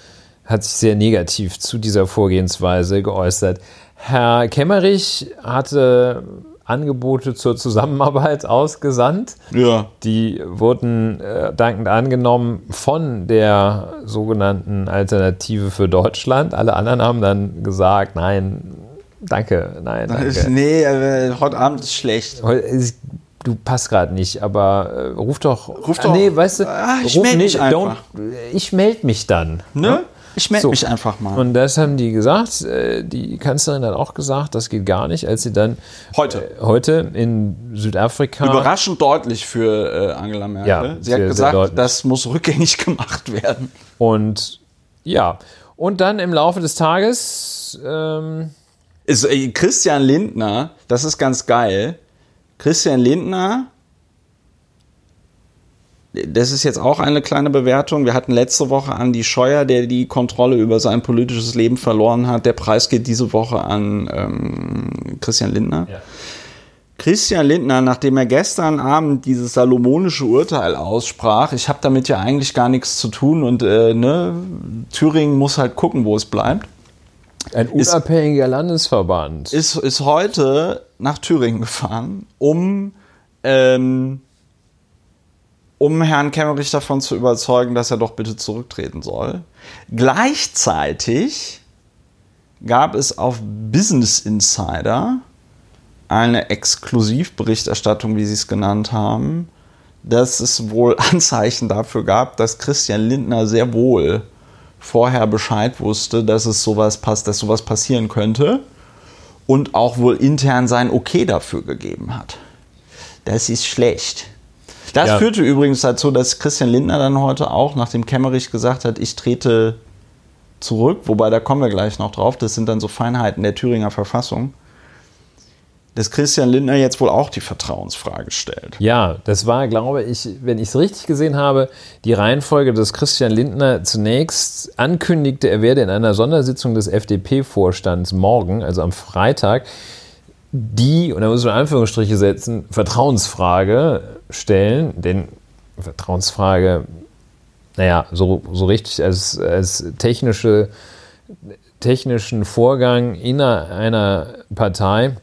hat sich sehr negativ zu dieser Vorgehensweise geäußert. Herr Kemmerich hatte Angebote zur Zusammenarbeit ausgesandt. Ja. Die wurden äh, dankend angenommen von der sogenannten Alternative für Deutschland. Alle anderen haben dann gesagt, nein, danke, nein, danke. Nee, äh, heute Abend ist schlecht. Du passt gerade nicht, aber äh, ruf doch. Ruf Ah, doch. Nee, weißt du, Ah, ich ruf meld mich einfach. ich melde mich dann. Ne? Ich melde So. mich einfach mal. Und das haben die gesagt. äh, Die Kanzlerin hat auch gesagt, das geht gar nicht, als sie dann Heute. äh, heute in Südafrika. Überraschend deutlich für äh, Angela Merkel. Ja, Sie hat sehr, sehr gesagt, das muss rückgängig gemacht werden. Und ja, und dann im Laufe des Tages. Ähm, Ist, äh, Christian Lindner, das ist ganz geil. Christian Lindner, das ist jetzt auch eine kleine Bewertung. Wir hatten letzte Woche Andi Scheuer, der die Kontrolle über sein politisches Leben verloren hat. Der Preis geht diese Woche an ähm, Christian Lindner. Ja. Christian Lindner, nachdem er gestern Abend dieses salomonische Urteil aussprach, ich habe damit ja eigentlich gar nichts zu tun und äh, ne, Thüringen muss halt gucken, wo es bleibt, ein unabhängiger Landesverband. ist, ist heute nach Thüringen gefahren, um, ähm, um Herrn Kemmerich davon zu überzeugen, dass er doch bitte zurücktreten soll. Gleichzeitig gab es auf Business Insider eine Exklusivberichterstattung, wie sie es genannt haben, dass es wohl Anzeichen dafür gab, dass Christian Lindner sehr wohl vorher Bescheid wusste, dass es sowas passt, dass sowas passieren könnte und auch wohl intern sein Okay dafür gegeben hat. Das ist schlecht. Das Ja. führte übrigens dazu, dass Christian Lindner dann heute auch, nachdem Kemmerich gesagt hat, ich trete zurück, wobei da kommen wir gleich noch drauf, das sind dann so Feinheiten der Thüringer Verfassung, dass Christian Lindner jetzt wohl auch die Vertrauensfrage stellt. Ja, das war, glaube ich, wenn ich es richtig gesehen habe, die Reihenfolge, dass Christian Lindner zunächst ankündigte, er werde in einer Sondersitzung des FDP-Vorstands morgen, also am Freitag, die, und da muss man Anführungsstriche setzen, Vertrauensfrage stellen, denn Vertrauensfrage, naja, so, so richtig als, als technische, technischen Vorgang in einer Partei.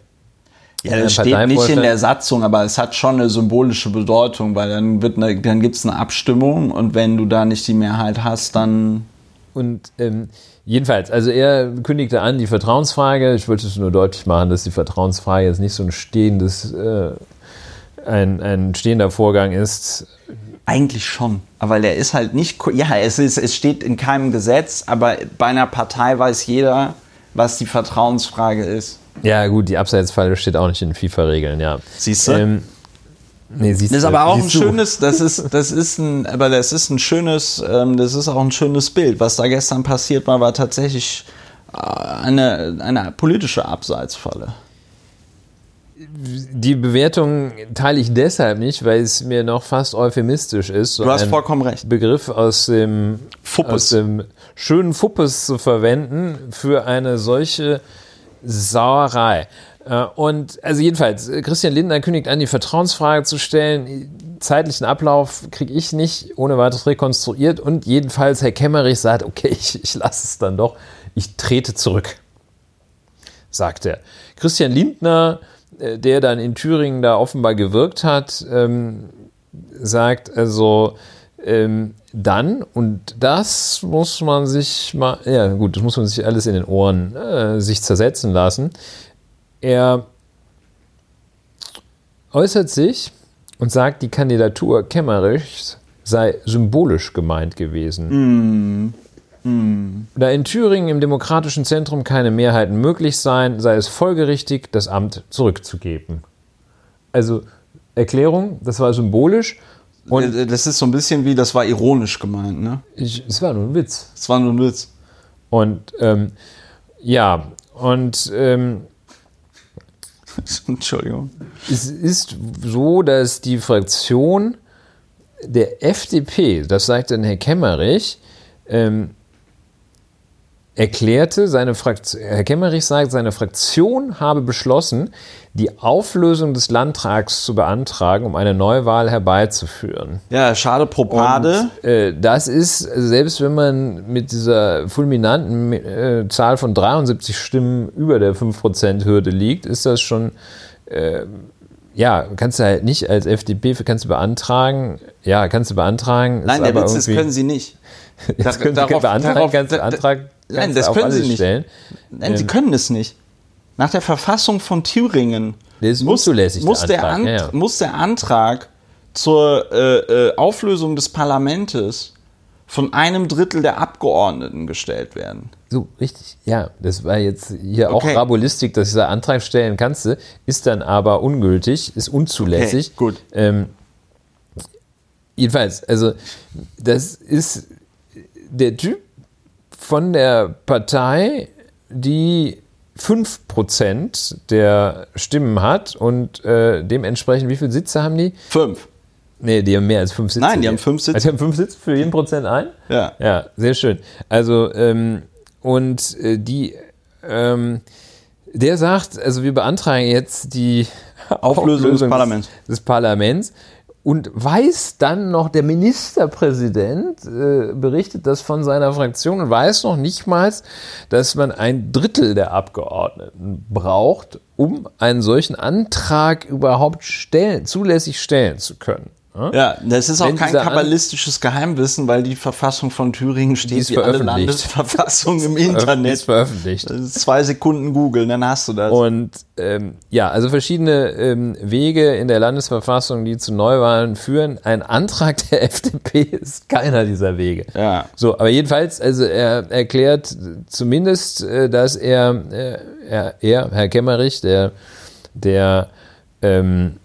Ja, das steht nicht in der Satzung, aber es hat schon eine symbolische Bedeutung, weil dann, wird eine, dann gibt es eine Abstimmung und wenn du da nicht die Mehrheit hast, dann und ähm, jedenfalls, also er kündigte an, die Vertrauensfrage, ich wollte es nur deutlich machen, dass die Vertrauensfrage jetzt nicht so ein stehendes, äh, ein, ein stehender Vorgang ist. Eigentlich schon. Aber der ist halt nicht. Ja, es, ist, es steht in keinem Gesetz, aber bei einer Partei weiß jeder, was die Vertrauensfrage ist. Ja, gut, die Abseitsfalle steht auch nicht in FIFA-Regeln, ja. Siehst du? Ähm, nee, siehst das ist aber auch ein schönes, das ist, das ist ein, aber das ist ein schönes, ähm, das ist auch ein schönes Bild. Was da gestern passiert war, war tatsächlich äh, eine, eine politische Abseitsfalle die Bewertung teile ich deshalb nicht, weil es mir noch fast euphemistisch ist. So du hast vollkommen recht. Begriff aus dem, aus dem schönen Fuppes zu verwenden für eine solche Sauerei. Äh, und also jedenfalls, Christian Lindner kündigt an, die Vertrauensfrage zu stellen. Zeitlichen Ablauf kriege ich nicht ohne weiteres rekonstruiert. Und jedenfalls Herr Kemmerich sagt, okay, ich, ich lasse es dann doch. Ich trete zurück, sagt er. Christian Lindner äh, der dann in Thüringen da offenbar gewirkt hat, ähm, sagt also ähm, dann, und das muss man sich mal, ja gut, das muss man sich alles in den Ohren äh, sich zersetzen lassen. Er äußert sich und sagt, die Kandidatur Kemmerichs sei symbolisch gemeint gewesen. Mm. Hm. Da in Thüringen im demokratischen Zentrum keine Mehrheiten möglich seien, sei es folgerichtig, das Amt zurückzugeben. Also Erklärung, das war symbolisch. Und äh, das ist so ein bisschen wie, das war ironisch gemeint, ne? es war nur ein Witz. Es war nur ein Witz. Und ähm, ja, und ähm, Entschuldigung. Es ist so, dass die Fraktion der FDP, das sagt dann Herr Kemmerich, ähm, erklärte, seine Fraktion, Herr Kemmerich sagt, seine Fraktion habe beschlossen, die Auflösung des Landtags zu beantragen, um eine Neuwahl herbeizuführen. Ja, schade Propade. Und, äh, das ist, selbst wenn man mit dieser fulminanten äh, Zahl von 73 Stimmen über der 5%-Hürde liegt, ist das schon, äh, ja, kannst du halt nicht als FDP, kannst du beantragen, ja, kannst du beantragen. Nein, der Witz ist, können sie nicht. Das können Sie beantragen, darauf, du Antrag Nein, das können Sie nicht. Stellen. Nein, ähm, Sie können es nicht. Nach der Verfassung von Thüringen muss, muss, der, Antrag, der ja, ja. muss der Antrag zur äh, äh, Auflösung des Parlamentes von einem Drittel der Abgeordneten gestellt werden. So, richtig. Ja, das war jetzt hier okay. auch Rabulistik, dass dieser Antrag stellen kannst du, ist dann aber ungültig, ist unzulässig. Okay, gut. Ähm, jedenfalls, also das ist der Typ von der Partei, die 5% der Stimmen hat und äh, dementsprechend, wie viele Sitze haben die? Fünf. Nee, die haben mehr als fünf Sitze. Nein, die haben fünf Sitze. Also die haben fünf Sitze für jeden Prozent ein? Ja. Ja, sehr schön. Also, ähm, und äh, die, ähm, der sagt, also wir beantragen jetzt die Auflösung, Auflösung des Parlaments. Des Parlaments und weiß dann noch, der Ministerpräsident äh, berichtet das von seiner Fraktion und weiß noch nicht mal, dass man ein Drittel der Abgeordneten braucht, um einen solchen Antrag überhaupt stellen, zulässig stellen zu können. Ja, das ist auch kein kabbalistisches Geheimwissen, weil die Verfassung von Thüringen steht wie alle Landesverfassungen im Internet. Ist veröffentlicht. Zwei Sekunden googeln, dann hast du das. Und ähm, ja, also verschiedene ähm, Wege in der Landesverfassung, die zu Neuwahlen führen. Ein Antrag der FDP ist keiner dieser Wege. Ja. So, aber jedenfalls, also er erklärt zumindest, äh, dass er, äh, er, er, Herr Kemmerich, der, der ähm,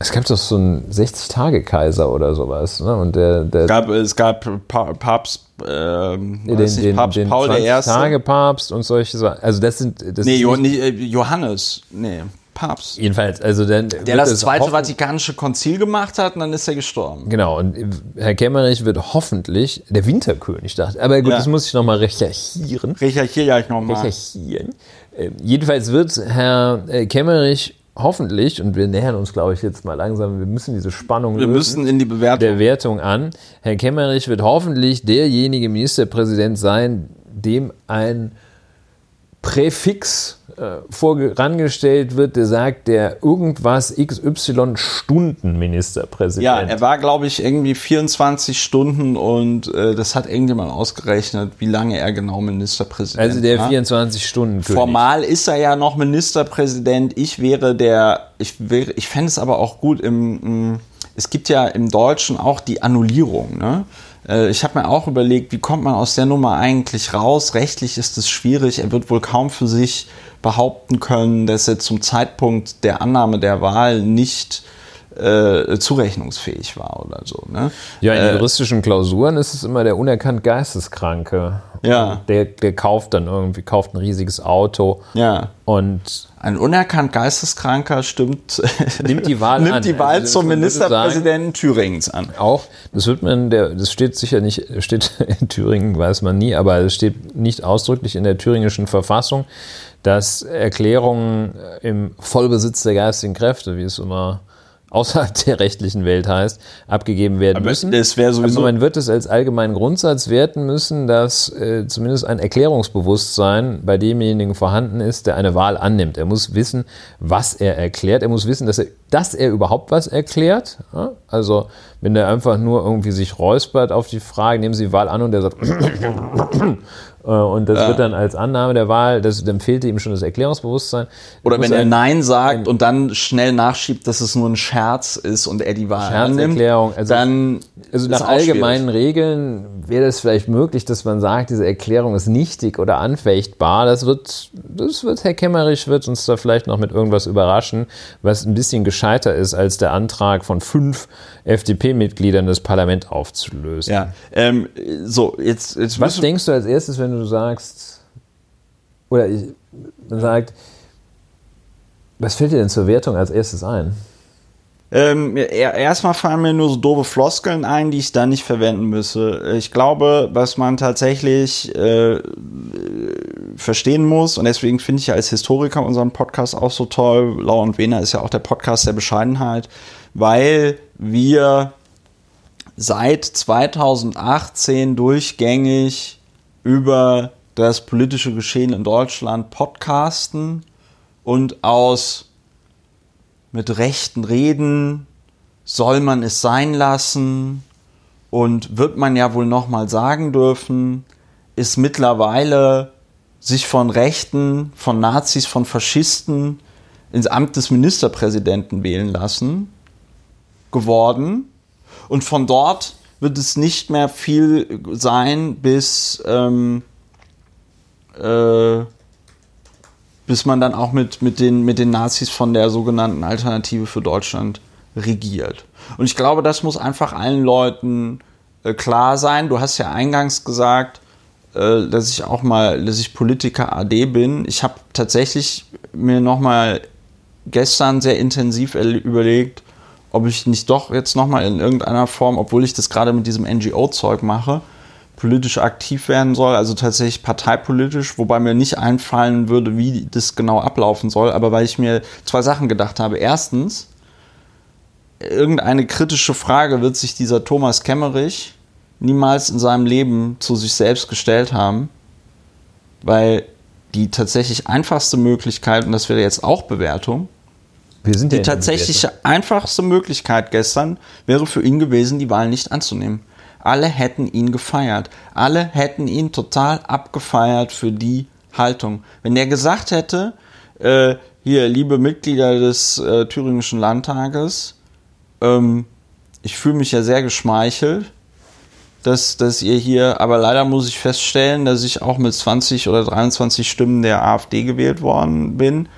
es gab doch so einen 60-Tage-Kaiser oder sowas. Ne? Und der, der es gab, es gab Papst, ähm, den, den, Papst den Paul I. Tage-Papst und solche Sachen. Also das sind. Das nee, jo, nicht, äh, Johannes. Nee. Papst. Jedenfalls, also dann. Der das Zweite Vatikanische Konzil gemacht hat und dann ist er gestorben. Genau, und Herr Kemmerich wird hoffentlich der Winterkönig, dachte Aber gut, ja. das muss ich nochmal recherchieren. Recherchiere ja ich nochmal. Recherchieren. Äh, jedenfalls wird Herr äh, Kemmerich hoffentlich, und wir nähern uns, glaube ich, jetzt mal langsam, wir müssen diese Spannung wir müssen in die Bewertung. der Wertung an. Herr Kemmerich wird hoffentlich derjenige Ministerpräsident sein, dem ein Präfix vorangestellt wird, der sagt, der irgendwas XY Stunden Ministerpräsident. Ja, er war, glaube ich, irgendwie 24 Stunden und äh, das hat irgendjemand ausgerechnet, wie lange er genau Ministerpräsident war. Also der 24 Stunden König. Formal ist er ja noch Ministerpräsident. Ich wäre der, ich wäre, ich fände es aber auch gut im, im, es gibt ja im Deutschen auch die Annullierung, ne? Äh, ich habe mir auch überlegt, wie kommt man aus der Nummer eigentlich raus? Rechtlich ist es schwierig. Er wird wohl kaum für sich behaupten können, dass er zum Zeitpunkt der Annahme der Wahl nicht äh, zurechnungsfähig war oder so. Ne? Ja, in äh, juristischen Klausuren ist es immer der unerkannt Geisteskranke. Ja. Der, der kauft dann irgendwie, kauft ein riesiges Auto. Ja. Und ein unerkannt Geisteskranker stimmt, nimmt die Wahl nimmt die Wahl also, zum Ministerpräsidenten sagen, Thüringens an. Auch, das wird man, der, das steht sicher nicht, steht in Thüringen, weiß man nie, aber es steht nicht ausdrücklich in der thüringischen Verfassung, dass Erklärungen im Vollbesitz der geistigen Kräfte, wie es immer außerhalb der rechtlichen Welt heißt, abgegeben werden Aber müssen. Das sowieso Aber man wird es als allgemeinen Grundsatz werten müssen, dass äh, zumindest ein Erklärungsbewusstsein bei demjenigen vorhanden ist, der eine Wahl annimmt. Er muss wissen, was er erklärt. Er muss wissen, dass er, dass er überhaupt was erklärt. Ja? Also wenn der einfach nur irgendwie sich räuspert auf die Frage, nehmen Sie die Wahl an und der sagt Äh, und das ja. wird dann als Annahme der Wahl, das, dann fehlte ihm schon das Erklärungsbewusstsein. Oder wenn er Nein sagt und dann schnell nachschiebt, dass es nur ein Scherz ist und er die Wahl Scherzerklärung. annimmt, also, dann also nach allgemeinen schwierig. Regeln wäre es vielleicht möglich, dass man sagt, diese Erklärung ist nichtig oder anfechtbar. Das wird, das wird Herr Kemmerich wird uns da vielleicht noch mit irgendwas überraschen, was ein bisschen gescheiter ist als der Antrag von fünf FDP-Mitgliedern, das Parlament aufzulösen. Ja, ähm, so jetzt. jetzt was denkst du als erstes, wenn du sagst, oder ich, man sagt, was fällt dir denn zur Wertung als erstes ein? Ähm, erstmal fallen mir nur so doofe Floskeln ein, die ich da nicht verwenden müsse. Ich glaube, was man tatsächlich äh, verstehen muss, und deswegen finde ich ja als Historiker unseren Podcast auch so toll, Lau und Wehner ist ja auch der Podcast der Bescheidenheit, weil wir seit 2018 durchgängig über das politische Geschehen in Deutschland podcasten und aus mit rechten Reden. Soll man es sein lassen? Und wird man ja wohl noch mal sagen dürfen, ist mittlerweile sich von Rechten, von Nazis, von Faschisten ins Amt des Ministerpräsidenten wählen lassen geworden. Und von dort wird es nicht mehr viel sein, bis, ähm, äh, bis man dann auch mit, mit, den, mit den Nazis von der sogenannten Alternative für Deutschland regiert. Und ich glaube, das muss einfach allen Leuten äh, klar sein. Du hast ja eingangs gesagt, äh, dass ich auch mal, dass ich Politiker AD bin. Ich habe tatsächlich mir nochmal gestern sehr intensiv überlegt, ob ich nicht doch jetzt nochmal in irgendeiner Form, obwohl ich das gerade mit diesem NGO-Zeug mache, politisch aktiv werden soll, also tatsächlich parteipolitisch, wobei mir nicht einfallen würde, wie das genau ablaufen soll, aber weil ich mir zwei Sachen gedacht habe. Erstens, irgendeine kritische Frage wird sich dieser Thomas Kemmerich niemals in seinem Leben zu sich selbst gestellt haben, weil die tatsächlich einfachste Möglichkeit, und das wäre jetzt auch Bewertung, die tatsächlich einfachste Möglichkeit gestern wäre für ihn gewesen, die Wahl nicht anzunehmen. Alle hätten ihn gefeiert. Alle hätten ihn total abgefeiert für die Haltung. Wenn er gesagt hätte, äh, hier, liebe Mitglieder des äh, Thüringischen Landtages, ähm, ich fühle mich ja sehr geschmeichelt, dass, dass ihr hier, aber leider muss ich feststellen, dass ich auch mit 20 oder 23 Stimmen der AfD gewählt worden bin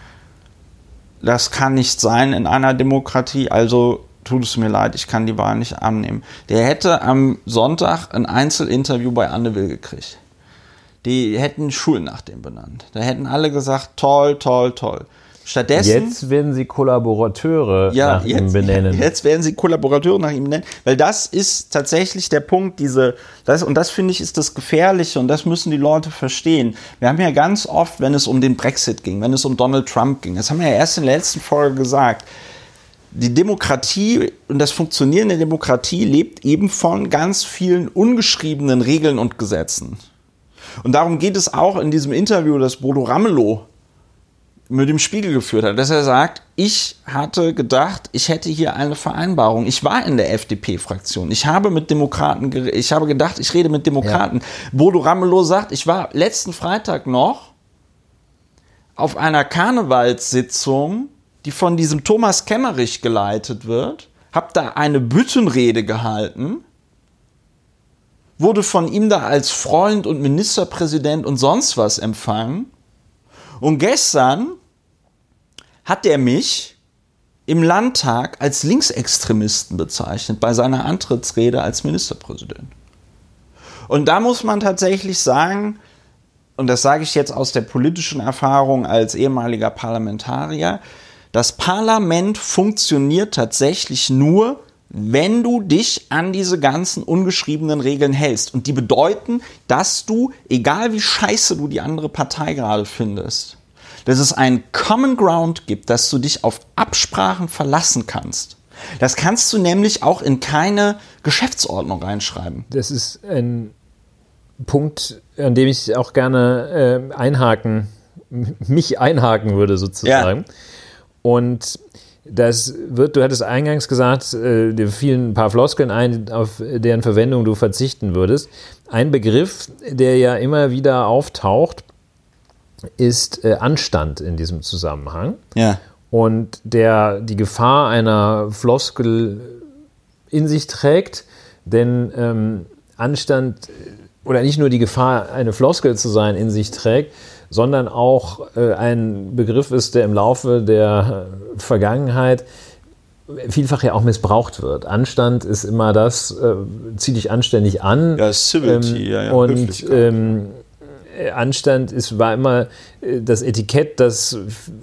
das kann nicht sein in einer Demokratie, also tut es mir leid, ich kann die Wahl nicht annehmen. Der hätte am Sonntag ein Einzelinterview bei Anne Will gekriegt. Die hätten Schulen nach dem benannt. Da hätten alle gesagt, toll, toll, toll. Stattdessen. Jetzt werden sie Kollaborateure ja, nach jetzt, ihm benennen. Jetzt werden sie Kollaborateure nach ihm benennen, weil das ist tatsächlich der Punkt, diese, das, und das finde ich ist das Gefährliche und das müssen die Leute verstehen. Wir haben ja ganz oft, wenn es um den Brexit ging, wenn es um Donald Trump ging, das haben wir ja erst in der letzten Folge gesagt, die Demokratie und das Funktionieren der Demokratie lebt eben von ganz vielen ungeschriebenen Regeln und Gesetzen. Und darum geht es auch in diesem Interview, das Bodo Ramelow mit dem Spiegel geführt hat, dass er sagt, ich hatte gedacht, ich hätte hier eine Vereinbarung. Ich war in der FDP-Fraktion. Ich habe mit Demokraten, ich habe gedacht, ich rede mit Demokraten. Ja. Bodo Ramelow sagt, ich war letzten Freitag noch auf einer Karnevalssitzung, die von diesem Thomas Kemmerich geleitet wird, habe da eine Büttenrede gehalten, wurde von ihm da als Freund und Ministerpräsident und sonst was empfangen und gestern hat er mich im Landtag als Linksextremisten bezeichnet bei seiner Antrittsrede als Ministerpräsident. Und da muss man tatsächlich sagen, und das sage ich jetzt aus der politischen Erfahrung als ehemaliger Parlamentarier, das Parlament funktioniert tatsächlich nur, wenn du dich an diese ganzen ungeschriebenen Regeln hältst. Und die bedeuten, dass du, egal wie scheiße du die andere Partei gerade findest, dass es einen Common Ground gibt, dass du dich auf Absprachen verlassen kannst. Das kannst du nämlich auch in keine Geschäftsordnung reinschreiben. Das ist ein Punkt, an dem ich auch gerne äh, einhaken, mich einhaken würde sozusagen. Ja. Und das wird, du hattest eingangs gesagt, äh, dir fielen ein paar Floskeln ein, auf deren Verwendung du verzichten würdest. Ein Begriff, der ja immer wieder auftaucht, ist äh, Anstand in diesem Zusammenhang. Ja. Und der die Gefahr einer Floskel in sich trägt, denn ähm, Anstand oder nicht nur die Gefahr, eine Floskel zu sein, in sich trägt, sondern auch äh, ein Begriff ist, der im Laufe der Vergangenheit vielfach ja auch missbraucht wird. Anstand ist immer das, äh, zieh dich anständig an. Ja, Civility, ähm, ja, ja. Und ähm, äh, Anstand ist, war immer äh, das Etikett, das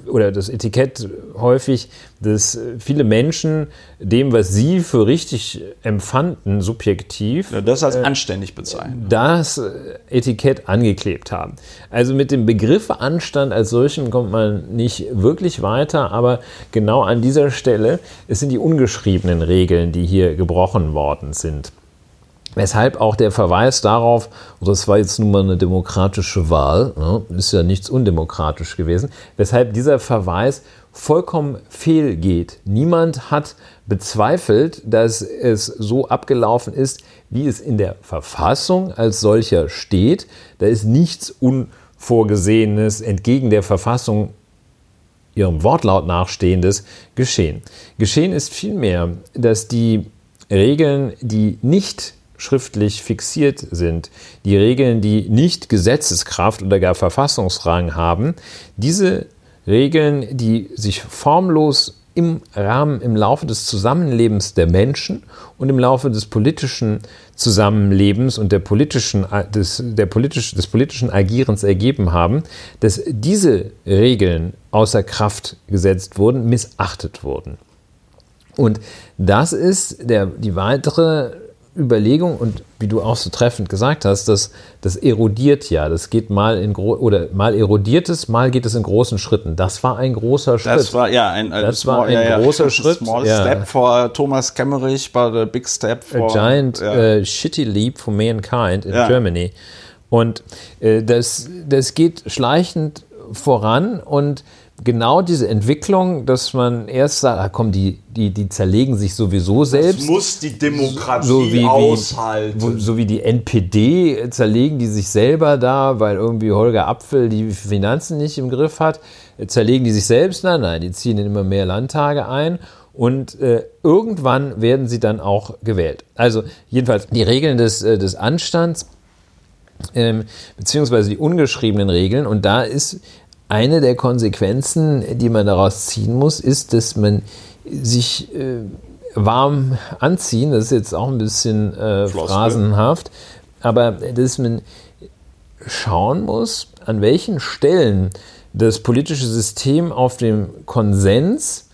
oder das Etikett häufig, dass äh, viele Menschen dem, was sie für richtig empfanden, subjektiv, ja, das als anständig bezeichnen. Das Etikett angeklebt haben. Also mit dem Begriff Anstand als solchen kommt man nicht wirklich weiter, aber genau an dieser Stelle, es sind die ungeschriebenen Regeln, die hier gebrochen worden sind. Weshalb auch der Verweis darauf, und das war jetzt nun mal eine demokratische Wahl, ne, ist ja nichts undemokratisch gewesen, weshalb dieser Verweis vollkommen fehlgeht. Niemand hat bezweifelt, dass es so abgelaufen ist, wie es in der Verfassung als solcher steht. Da ist nichts Unvorgesehenes entgegen der Verfassung ihrem Wortlaut nachstehendes geschehen. Geschehen ist vielmehr, dass die Regeln, die nicht schriftlich fixiert sind, die Regeln, die nicht Gesetzeskraft oder gar Verfassungsrang haben, diese Regeln, die sich formlos im Rahmen, im Laufe des Zusammenlebens der Menschen und im Laufe des politischen Zusammenlebens und der politischen, des, der politisch, des politischen Agierens ergeben haben, dass diese Regeln außer Kraft gesetzt wurden, missachtet wurden. Und das ist der, die weitere Überlegung und wie du auch so treffend gesagt hast, das, das erodiert ja. Das geht mal in oder mal erodiert es, mal geht es in großen Schritten. Das war ein großer Schritt. Das war ja ein, ein, das small, war ein ja, großer ja. Schritt. Small ja. step for Thomas Kemmerich, but a big step for a giant uh, shitty leap for mankind in Germany. Und äh, das, das geht schleichend voran und genau diese Entwicklung, dass man erst sagt, ah, komm, die, die, die zerlegen sich sowieso selbst. Das muss die Demokratie so wie, aushalten. Wie, so wie die NPD zerlegen die sich selber da, weil irgendwie Holger Apfel die Finanzen nicht im Griff hat. Zerlegen die sich selbst? Nein, nein, die ziehen in immer mehr Landtage ein. Und äh, irgendwann werden sie dann auch gewählt. Also jedenfalls die Regeln des, äh, des Anstands ähm, beziehungsweise die ungeschriebenen Regeln. Und da ist eine der Konsequenzen, die man daraus ziehen muss, ist, dass man sich äh, warm anziehen, das ist jetzt auch ein bisschen äh, phrasenhaft, aber dass man schauen muss, an welchen Stellen das politische System auf dem Konsens,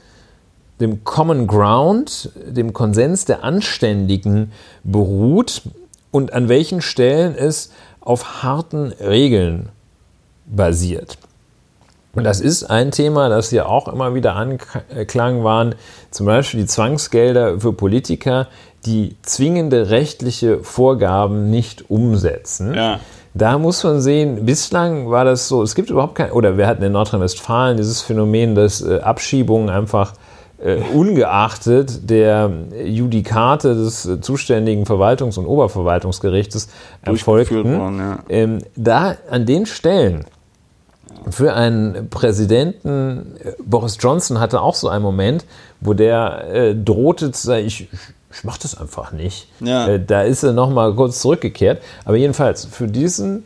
dem Common Ground, dem Konsens der Anständigen beruht und an welchen Stellen es auf harten Regeln basiert. Und das ist ein Thema, das ja auch immer wieder anklang, waren zum Beispiel die Zwangsgelder für Politiker, die zwingende rechtliche Vorgaben nicht umsetzen. Ja. da muss man sehen, bislang war das so, es gibt überhaupt kein, oder wir hatten in Nordrhein-Westfalen dieses Phänomen, dass äh, Abschiebungen einfach äh, ungeachtet der Judikate des äh, zuständigen Verwaltungs- und Oberverwaltungsgerichtes erfolgten. Worden, ja. ähm, da an den Stellen für einen Präsidenten, äh, Boris Johnson hatte auch so einen Moment, wo der äh, drohte zu sagen, ich, ich mache das einfach nicht. Ja. Äh, da ist er nochmal kurz zurückgekehrt. Aber jedenfalls für diesen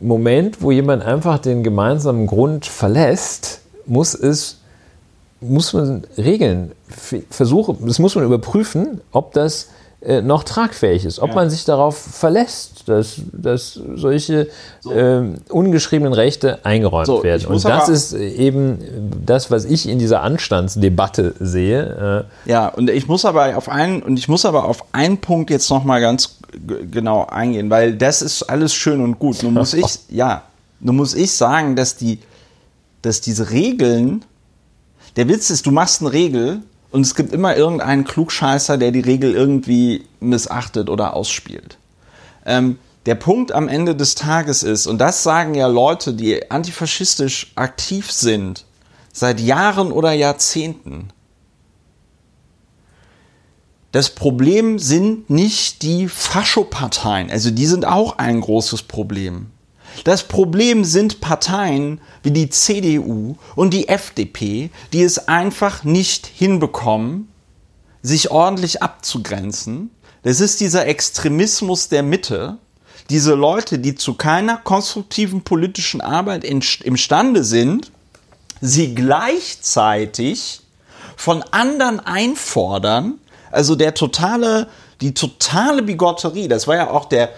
Moment, wo jemand einfach den gemeinsamen Grund verlässt, muss es muss man Regeln versuchen, das muss man überprüfen, ob das äh, noch tragfähig ist, ob ja. man sich darauf verlässt, dass, dass solche so. äh, ungeschriebenen Rechte eingeräumt so, werden. Und das ist eben das, was ich in dieser Anstandsdebatte sehe. Äh ja, und ich muss aber auf einen und ich muss aber auf einen Punkt jetzt noch mal ganz genau eingehen, weil das ist alles schön und gut. Nun muss ich ja, nun muss ich sagen, dass die, dass diese Regeln der Witz ist, du machst eine Regel und es gibt immer irgendeinen Klugscheißer, der die Regel irgendwie missachtet oder ausspielt. Ähm, der Punkt am Ende des Tages ist, und das sagen ja Leute, die antifaschistisch aktiv sind, seit Jahren oder Jahrzehnten. Das Problem sind nicht die Faschoparteien, also die sind auch ein großes Problem. Das Problem sind Parteien wie die CDU und die FDP, die es einfach nicht hinbekommen, sich ordentlich abzugrenzen. Das ist dieser Extremismus der Mitte. Diese Leute, die zu keiner konstruktiven politischen Arbeit in, imstande sind, sie gleichzeitig von anderen einfordern. Also der totale, die totale Bigotterie, das war ja auch der,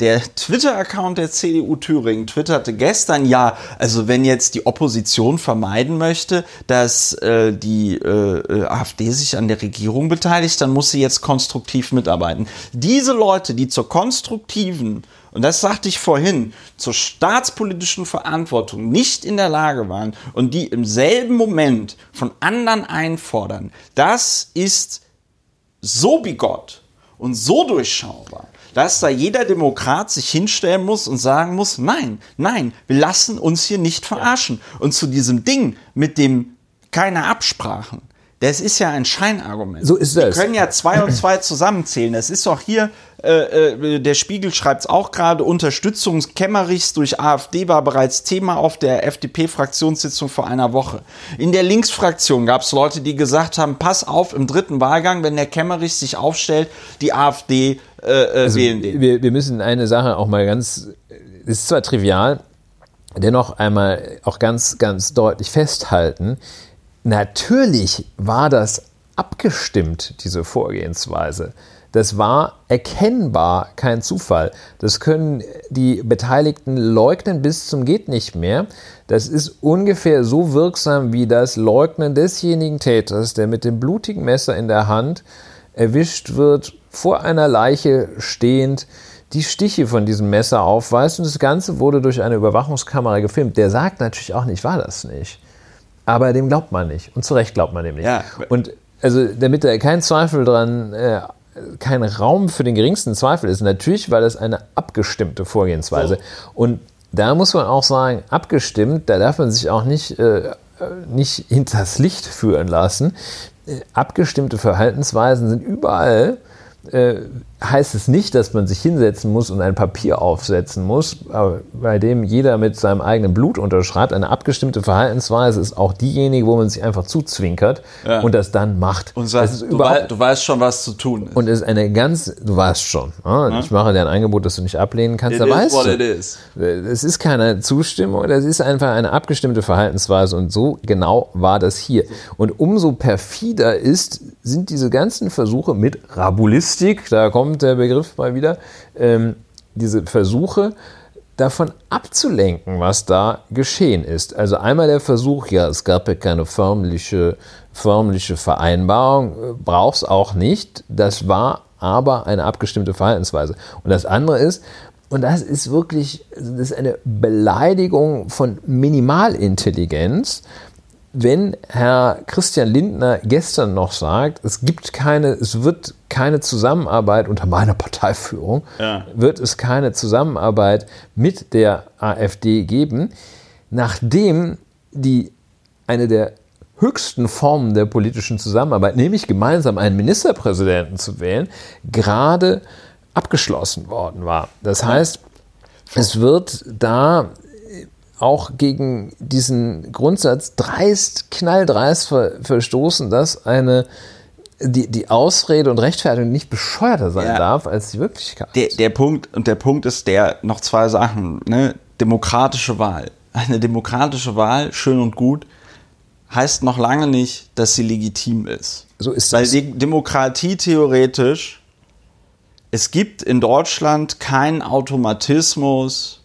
der Twitter-Account der CDU Thüringen twitterte gestern, ja, also wenn jetzt die Opposition vermeiden möchte, dass äh, die äh, äh AfD sich an der Regierung beteiligt, dann muss sie jetzt konstruktiv mitarbeiten. Diese Leute, die zur konstruktiven, und das sagte ich vorhin, zur staatspolitischen Verantwortung nicht in der Lage waren und die im selben Moment von anderen einfordern, das ist so bigott und so durchschaubar dass da jeder Demokrat sich hinstellen muss und sagen muss, nein, nein, wir lassen uns hier nicht verarschen. Und zu diesem Ding mit dem keine Absprachen, das ist ja ein Scheinargument. So ist das. Wir können ja zwei und zwei zusammenzählen. Das ist doch hier, äh, äh, der Spiegel schreibt es auch gerade, Unterstützung Kemmerichs durch AfD war bereits Thema auf der FDP-Fraktionssitzung vor einer Woche. In der Linksfraktion gab es Leute, die gesagt haben, pass auf, im dritten Wahlgang, wenn der Kemmerich sich aufstellt, die AfD äh, äh, also wählen den. Wir, wir müssen eine Sache auch mal ganz, es ist zwar trivial, dennoch einmal auch ganz, ganz deutlich festhalten, Natürlich war das abgestimmt, diese Vorgehensweise. Das war erkennbar kein Zufall. Das können die Beteiligten leugnen bis zum geht nicht mehr. Das ist ungefähr so wirksam wie das Leugnen desjenigen Täters, der mit dem blutigen Messer in der Hand erwischt wird, vor einer Leiche stehend, die Stiche von diesem Messer aufweist und das Ganze wurde durch eine Überwachungskamera gefilmt. Der sagt natürlich auch nicht, war das nicht. Aber dem glaubt man nicht. Und zu Recht glaubt man dem nicht. Ja. Und also, damit da kein Zweifel dran, äh, kein Raum für den geringsten Zweifel ist, natürlich war das eine abgestimmte Vorgehensweise. Und da muss man auch sagen, abgestimmt, da darf man sich auch nicht, äh, nicht hinters Licht führen lassen. Äh, abgestimmte Verhaltensweisen sind überall äh, heißt es nicht, dass man sich hinsetzen muss und ein Papier aufsetzen muss, bei dem jeder mit seinem eigenen Blut unterschreibt. Eine abgestimmte Verhaltensweise ist auch diejenige, wo man sich einfach zuzwinkert ja. und das dann macht. Und sagt, du, wei du, weißt schon, was zu tun ist. Und es ist eine ganz, du weißt schon. Ja? Ich mache dir ein Angebot, das du nicht ablehnen kannst. It da weißt du. Es ist keine Zustimmung, das ist einfach eine abgestimmte Verhaltensweise und so genau war das hier. Und umso perfider ist, sind diese ganzen Versuche mit Rabulistik, da kommt der Begriff mal wieder, ähm, diese Versuche davon abzulenken, was da geschehen ist. Also einmal der Versuch, ja, es gab ja keine förmliche, förmliche Vereinbarung, braucht es auch nicht. Das war aber eine abgestimmte Verhaltensweise. Und das andere ist, und das ist wirklich, das ist eine Beleidigung von Minimalintelligenz, wenn Herr Christian Lindner gestern noch sagt, es gibt keine, es wird keine Zusammenarbeit unter meiner Parteiführung, Ja. wird es keine Zusammenarbeit mit der AfD geben, nachdem die eine der höchsten Formen der politischen Zusammenarbeit, nämlich gemeinsam einen Ministerpräsidenten zu wählen, gerade abgeschlossen worden war. Das heißt, es wird da auch gegen diesen Grundsatz dreist, knalldreist ver verstoßen, dass eine die, die Ausrede und Rechtfertigung nicht bescheuerter sein Ja. darf als die Wirklichkeit. Der, der Punkt, und der Punkt ist der, noch zwei Sachen, ne? Demokratische Wahl. Eine demokratische Wahl, schön und gut, heißt noch lange nicht, dass sie legitim ist. so ist Weil es. die Demokratie theoretisch, es gibt in Deutschland keinen Automatismus,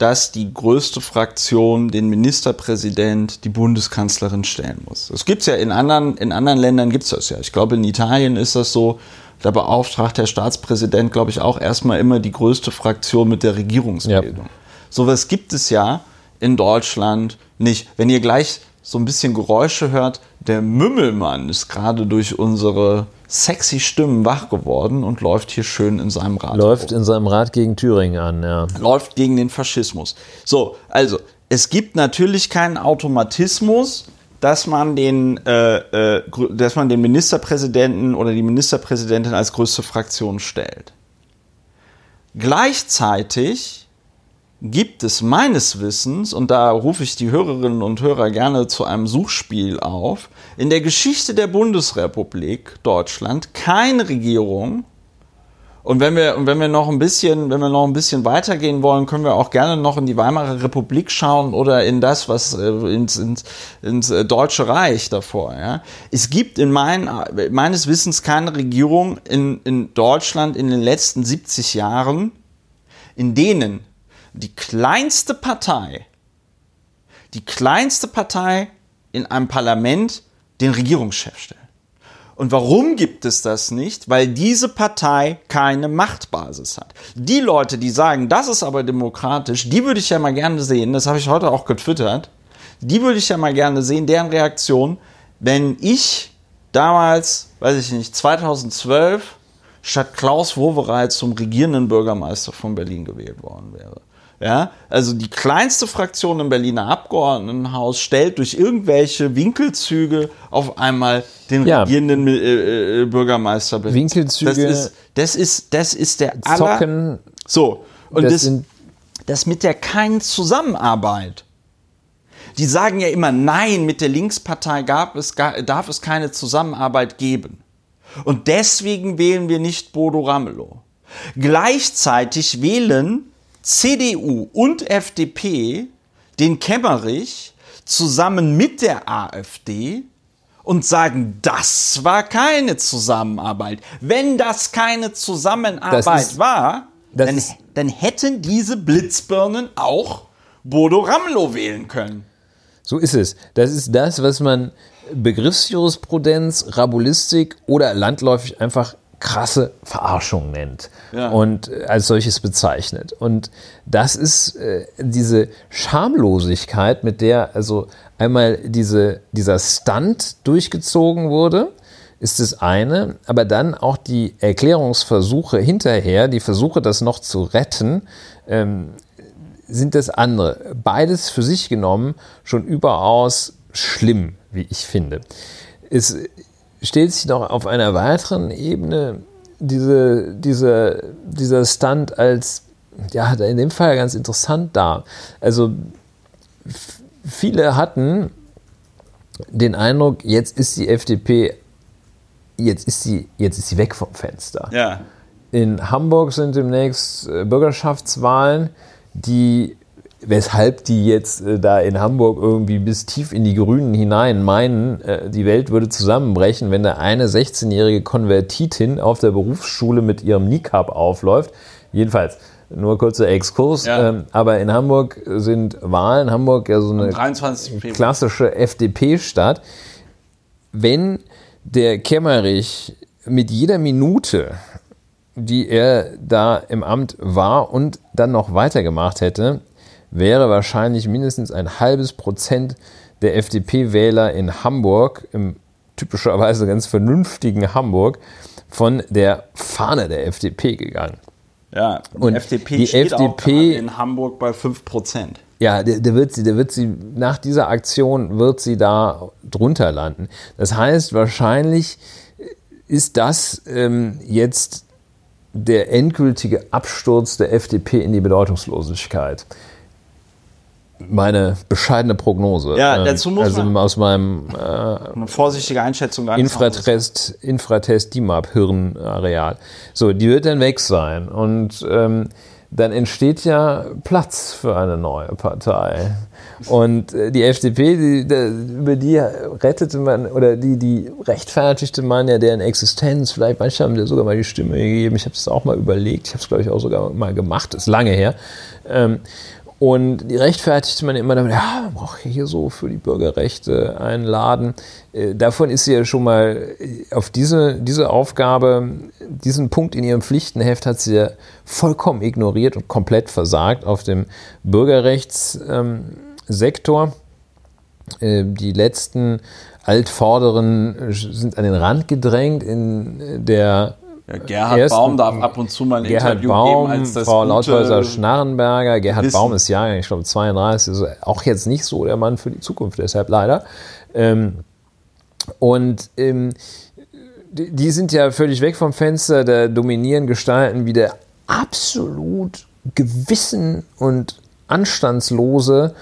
dass die größte Fraktion den Ministerpräsident, die Bundeskanzlerin stellen muss. Das gibt's ja in anderen, in anderen Ländern gibt's das ja. Ich glaube, in Italien ist das so, da beauftragt der Staatspräsident, glaube ich, auch erstmal immer die größte Fraktion mit der Regierungsbildung. Sowas gibt es ja in Deutschland nicht. Wenn ihr gleich so ein bisschen Geräusche hört, der Mümmelmann ist gerade durch unsere sexy Stimmen wach geworden und läuft hier schön in seinem Rad. Läuft in seinem Rad gegen Thüringen an, ja. läuft gegen den Faschismus. So, also es gibt natürlich keinen Automatismus, dass man den, äh, äh, dass man den Ministerpräsidenten oder die Ministerpräsidentin als größte Fraktion stellt. Gleichzeitig gibt es meines Wissens, und da rufe ich die Hörerinnen und Hörer gerne zu einem Suchspiel auf, in der Geschichte der Bundesrepublik Deutschland keine Regierung, und wenn wir, und wenn wir noch ein bisschen, wenn wir noch ein bisschen weitergehen wollen, können wir auch gerne noch in die Weimarer Republik schauen oder in das, was äh, ins, ins, ins äh, Deutsche Reich davor. Ja. Es gibt in mein, meines Wissens keine Regierung in, in Deutschland in den letzten 70 Jahren, in denen die kleinste Partei, die kleinste Partei in einem Parlament den Regierungschef stellt. Und warum gibt es das nicht? Weil diese Partei keine Machtbasis hat. Die Leute, die sagen, das ist aber demokratisch, die würde ich ja mal gerne sehen, das habe ich heute auch getwittert, die würde ich ja mal gerne sehen, deren Reaktion, wenn ich damals, weiß ich nicht, 2012 statt Klaus Wowereit zum regierenden Bürgermeister von Berlin gewählt worden wäre. Ja, also die kleinste Fraktion im Berliner Abgeordnetenhaus stellt durch irgendwelche Winkelzüge auf einmal den Ja. regierenden äh, äh, Bürgermeister. Winkelzüge. Das ist, das ist, das ist der aller. Zocken, So. Und das das, das mit der keinen Zusammenarbeit. Die sagen ja immer, nein, mit der Linkspartei gab es, darf es keine Zusammenarbeit geben. Und deswegen wählen wir nicht Bodo Ramelow. Gleichzeitig wählen CDU und FDP den Kemmerich zusammen mit der AfD und sagen, das war keine Zusammenarbeit. Wenn das keine Zusammenarbeit Das ist- war, dann, ist- dann hätten diese Blitzbirnen auch Bodo Ramelow wählen können. So ist es. Das ist das, was man Begriffsjurisprudenz, Rabulistik oder landläufig einfach krasse Verarschung nennt Ja. und äh, als solches bezeichnet. Und das ist äh, diese Schamlosigkeit, mit der also einmal diese, dieser Stunt durchgezogen wurde, ist das eine, aber dann auch die Erklärungsversuche hinterher, die Versuche, das noch zu retten, sind das andere. Beides für sich genommen schon überaus schlimm, wie ich finde. Es stellt sich noch auf einer weiteren Ebene diese, diese, dieser Stunt als, ja, in dem Fall ganz interessant dar. Also viele hatten den Eindruck, jetzt ist die FDP, jetzt ist sie, jetzt ist sie weg vom Fenster. Ja. In Hamburg sind demnächst äh, Bürgerschaftswahlen, die, weshalb die jetzt äh, da in Hamburg irgendwie bis tief in die Grünen hinein meinen, äh, die Welt würde zusammenbrechen, wenn da eine 16-jährige Konvertitin auf der Berufsschule mit ihrem Niqab aufläuft. Jedenfalls, nur kurzer Exkurs, Ja. ähm, aber in Hamburg sind Wahlen, Hamburg ja so eine 23. Februar. klassische FDP-Stadt. Wenn der Kemmerich mit jeder Minute, die er da im Amt war und dann noch weitergemacht hätte, wäre wahrscheinlich mindestens ein halbes Prozent der FDP-Wähler in Hamburg, im typischerweise ganz vernünftigen Hamburg, von der Fahne der FDP gegangen. Ja, die Und FDP die steht auch FDP gerade in Hamburg bei 5%. Ja, der, der, wird sie, der wird sie, nach dieser Aktion wird sie da drunter landen. Das heißt, wahrscheinlich ist das ähm, jetzt der endgültige Absturz der FDP in die Bedeutungslosigkeit. Meine bescheidene Prognose. Ja, Ähm, dazu muss also man- aus meinem äh, Eine vorsichtige Einschätzung deines Infratest, Infratest DIMAP Hirnareal. So, die wird dann weg sein und ähm, dann entsteht ja Platz für eine neue Partei. Und äh, die FDP, die, da- über die rettete man oder die, die rechtfertigte man ja deren Existenz. Vielleicht manche haben dir sogar mal die Stimme gegeben. Ich habe es auch mal überlegt. Ich habe es, glaube ich, auch sogar mal gemacht. ist lange her. Ähm, und die rechtfertigte man immer damit, ja, man braucht hier so für die Bürgerrechte einen Laden. Äh, Davon ist sie ja schon mal äh, auf diese, diese Aufgabe, diesen Punkt in ihrem Pflichtenheft hat sie ja vollkommen ignoriert und komplett versagt auf dem Bürgerrechtssektor. Äh, Die letzten Altvorderen sind an den Rand gedrängt in der Ja, Gerhard ersten- Baum darf ab und zu mal ein Gerhard Interview Baum, geben als das Frau gute- Lauthäuser-Schnarrenberger. Gerhard Wissen. Baum ist ja, ich glaube, 32, ist auch jetzt nicht so der Mann für die Zukunft, deshalb leider. Ähm, und ähm, die, die sind ja völlig weg vom Fenster, da dominieren Gestalten wie der absolut gewissen und anstandslose,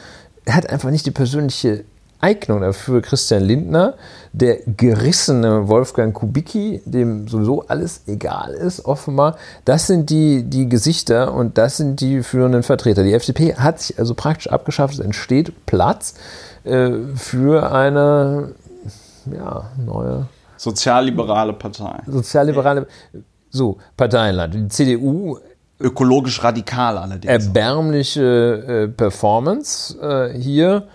er hat einfach nicht die persönliche Eignung dafür. Christian Lindner, der gerissene Wolfgang Kubicki, dem sowieso alles egal ist, offenbar, das sind die, die Gesichter und das sind die führenden Vertreter. Die FDP hat sich also praktisch abgeschafft, es entsteht Platz äh, für eine ja, neue Sozialliberale Partei. sozialliberale so, Parteienland. Die CDU Ökologisch radikal allerdings. erbärmliche äh, Performance äh, hier.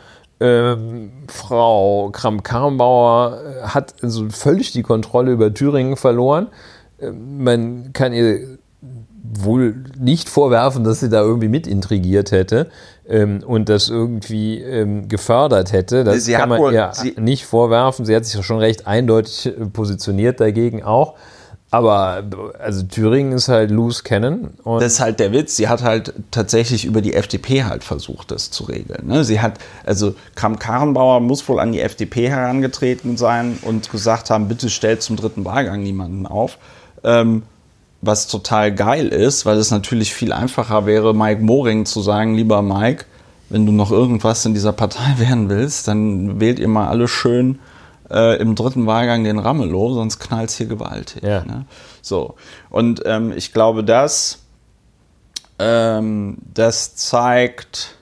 Ähm, Frau Kramp-Karrenbauer äh, hat also völlig die Kontrolle über Thüringen verloren. Ähm, man kann ihr wohl nicht vorwerfen, dass sie da irgendwie mit intrigiert hätte ähm, und das irgendwie ähm, gefördert hätte. Das Sie kann man wohl- ihr nicht vorwerfen. Sie hat sich ja schon recht eindeutig äh, positioniert dagegen auch. Aber also Thüringen ist halt loose Cannon. Das ist halt der Witz. Sie hat halt tatsächlich über die FDP halt versucht, das zu regeln. Ne? Sie hat, also Kram-Karrenbauer muss wohl an die FDP herangetreten sein und gesagt haben, bitte stellt zum dritten Wahlgang niemanden auf. Ähm, was total geil ist, weil es natürlich viel einfacher wäre, Mike Moring zu sagen, lieber Mike, wenn du noch irgendwas in dieser Partei werden willst, dann wählt ihr mal alle schön äh, im dritten Wahlgang den Ramelow, sonst knallt es hier gewaltig. Ja. Ne? So. Und ähm, ich glaube, das, ähm, das zeigt,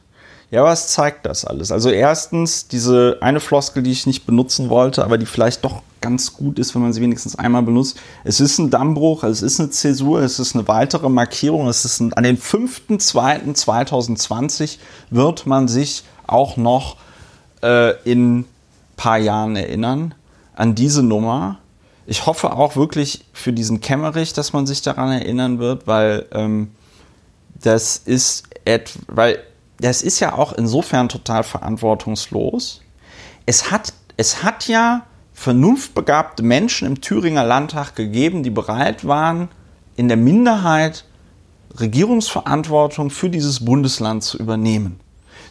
ja, was zeigt das alles? Also erstens diese eine Floskel, die ich nicht benutzen wollte, aber die vielleicht doch ganz gut ist, wenn man sie wenigstens einmal benutzt. Es ist ein Dammbruch, es ist eine Zäsur, es ist eine weitere Markierung. Es ist ein, an den 5.2.2020 wird man sich auch noch äh, in paar Jahren erinnern an diese Nummer. Ich hoffe auch wirklich für diesen Kämmerich, dass man sich daran erinnern wird, weil ähm, das ist et weil das ist ja auch insofern total verantwortungslos. Es hat, es hat ja vernunftbegabte Menschen im Thüringer Landtag gegeben, die bereit waren, in der Minderheit Regierungsverantwortung für dieses Bundesland zu übernehmen.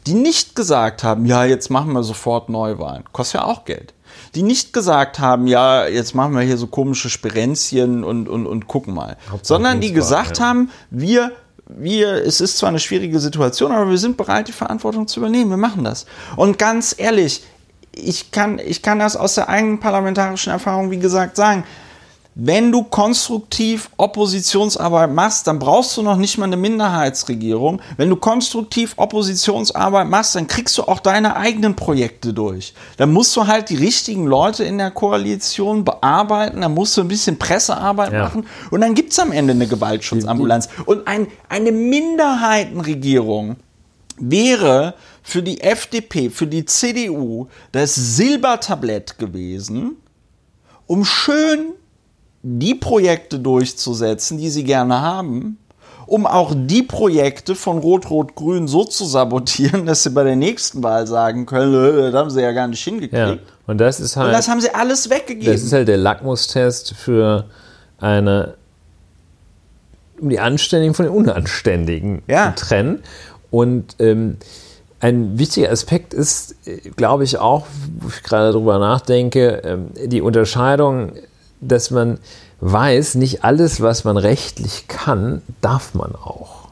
Die nicht gesagt haben, ja, jetzt machen wir sofort Neuwahlen. Kostet ja auch Geld. Die nicht gesagt haben, ja, jetzt machen wir hier so komische Sperenzien und, und, und gucken mal. Sondern die gesagt ja. haben, wir, wir, es ist zwar eine schwierige Situation, aber wir sind bereit, die Verantwortung zu übernehmen. Wir machen das. Und ganz ehrlich, ich kann, ich kann das aus der eigenen parlamentarischen Erfahrung, wie gesagt, sagen. Wenn du konstruktiv Oppositionsarbeit machst, dann brauchst du noch nicht mal eine Minderheitsregierung. Wenn du konstruktiv Oppositionsarbeit machst, dann kriegst du auch deine eigenen Projekte durch. Dann musst du halt die richtigen Leute in der Koalition bearbeiten, dann musst du ein bisschen Pressearbeit Ja. machen und dann gibt es am Ende eine Gewaltschutzambulanz. Und ein, eine Minderheitenregierung wäre für die FDP, für die CDU das Silbertablett gewesen, um schön die Projekte durchzusetzen, die sie gerne haben, um auch die Projekte von Rot-Rot-Grün so zu sabotieren, dass sie bei der nächsten Wahl sagen können, "Äh, das haben sie ja gar nicht hingekriegt. Ja. Und das ist halt. Und das haben sie alles weggegeben. Das ist halt der Lackmustest für eine, um die Anständigen von den Unanständigen Ja. zu trennen. Und ähm, ein wichtiger Aspekt ist, äh, glaube ich, auch, wo ich gerade drüber nachdenke, ähm, die Unterscheidung, dass man weiß, nicht alles, was man rechtlich kann, darf man auch.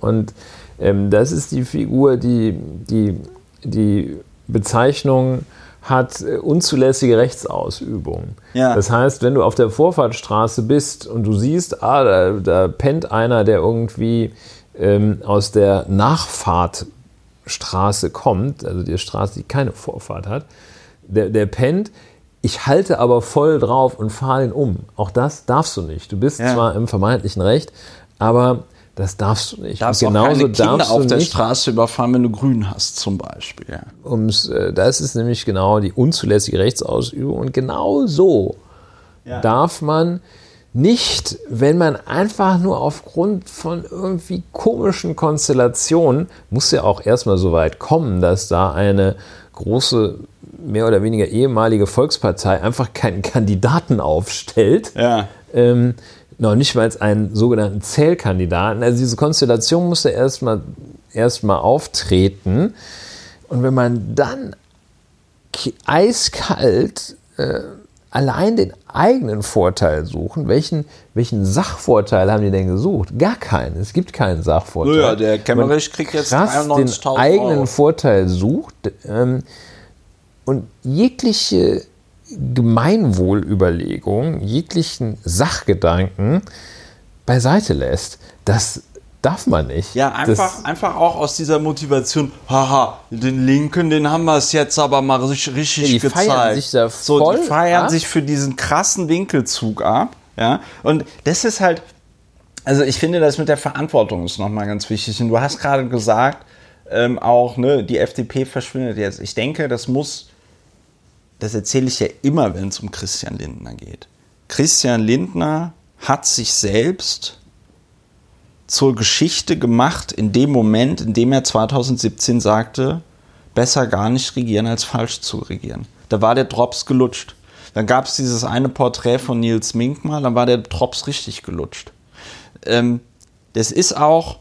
Und ähm, das ist die Figur, die die, die Bezeichnung hat äh, unzulässige Rechtsausübung. Ja. Das heißt, wenn du auf der Vorfahrtsstraße bist und du siehst, ah, da, da pennt einer, der irgendwie ähm, aus der Nachfahrtstraße kommt, also die Straße, die keine Vorfahrt hat, der, der pennt, ich halte aber voll drauf und fahre ihn um. Auch das darfst du nicht. Du bist Ja. zwar im vermeintlichen Recht, aber das darfst du nicht. darfst und auch genauso keine Kinder auf der nicht Straße überfahren, wenn du grün hast, zum Beispiel. Ja. ums, äh, das ist nämlich genau die unzulässige Rechtsausübung. Und genau so Ja. darf man nicht, wenn man einfach nur aufgrund von irgendwie komischen Konstellationen, muss ja auch erstmal so weit kommen, dass da eine große, mehr oder weniger ehemalige Volkspartei einfach keinen Kandidaten aufstellt. Ja. Ähm, noch nicht mal einen sogenannten Zählkandidaten. Also diese Konstellation musste erstmal erstmal auftreten. Und wenn man dann eiskalt äh, allein den eigenen Vorteil suchen, welchen, welchen Sachvorteil haben die denn gesucht? Gar keinen. Es gibt keinen Sachvorteil. Naja, der Kemmerich Man kriegt jetzt krass den 93.000 eigenen Euro. Vorteil sucht ähm, und jegliche Gemeinwohlüberlegung, jeglichen Sachgedanken beiseite lässt. Das darf man nicht. Ja, einfach, Das, einfach auch aus dieser Motivation, haha, den Linken, den haben wir es jetzt aber mal richtig, richtig Ja, die gezeigt. feiern sich da so, voll die feiern ab. sich für diesen krassen Winkelzug ab. Ja, und das ist halt, also ich finde, das mit der Verantwortung ist nochmal ganz wichtig. Und du hast gerade gesagt, ähm, auch, ne, die FDP verschwindet jetzt. Ich denke, das muss, das erzähle ich ja immer, wenn es um Christian Lindner geht. Christian Lindner hat sich selbst zur Geschichte gemacht in dem Moment, in dem er 2017 sagte, besser gar nicht regieren als falsch zu regieren. Da war der Drops gelutscht. Dann gab es dieses eine Porträt von Nils Mink mal, dann war der Drops richtig gelutscht. Ähm, das ist auch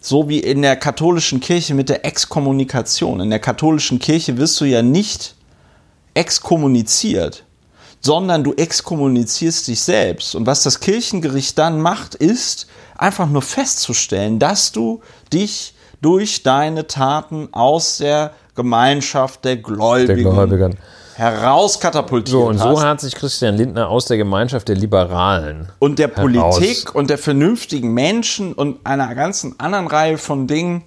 so wie in der katholischen Kirche mit der Exkommunikation. In der katholischen Kirche wirst du ja nicht exkommuniziert, sondern du exkommunizierst dich selbst. Und was das Kirchengericht dann macht, ist einfach nur festzustellen, dass du dich durch deine Taten aus der Gemeinschaft der Gläubigen, Der Gläubigen. herauskatapultiert so, und so hast. hat sich Christian Lindner aus der Gemeinschaft der Liberalen und der heraus- Politik und der vernünftigen Menschen und einer ganzen anderen Reihe von Dingen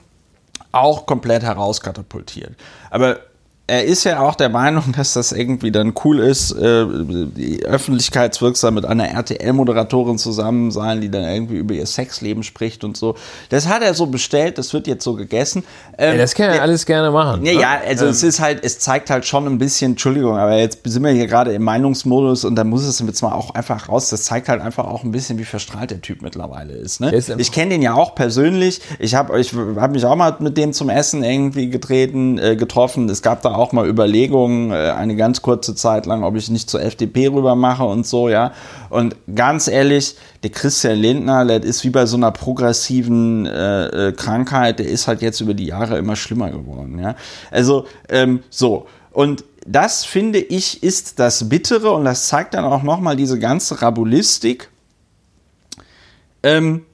auch komplett herauskatapultiert. Aber er ist ja auch der Meinung, dass das irgendwie dann cool ist, äh, die öffentlichkeitswirksam mit einer RTL-Moderatorin zusammen sein, die dann irgendwie über ihr Sexleben spricht und so. Das hat er so bestellt, das wird jetzt so gegessen. Ähm, Ja, das kann er der- alles gerne machen. ja, ne? ja, also es ist halt, es zeigt halt schon ein bisschen, Entschuldigung, aber jetzt sind wir hier gerade im Meinungsmodus und da muss es jetzt mal auch einfach raus. Das zeigt halt einfach auch ein bisschen, wie verstrahlt der Typ mittlerweile ist. Ne? Ist Ich kenne den ja auch persönlich. Ich habe ich hab mich auch mal mit dem zum Essen irgendwie getreten, äh, getroffen. Es gab da auch mal Überlegungen, äh, eine ganz kurze Zeit lang, ob ich nicht zur FDP rüber mache und so, ja. Und ganz ehrlich, der Christian Lindner, das ist wie bei so einer progressiven äh, äh, Krankheit, der ist halt jetzt über die Jahre immer schlimmer geworden, ja. Also, ähm, so. Und das finde ich ist das Bittere und das zeigt dann auch nochmal diese ganze Rabulistik. Ähm,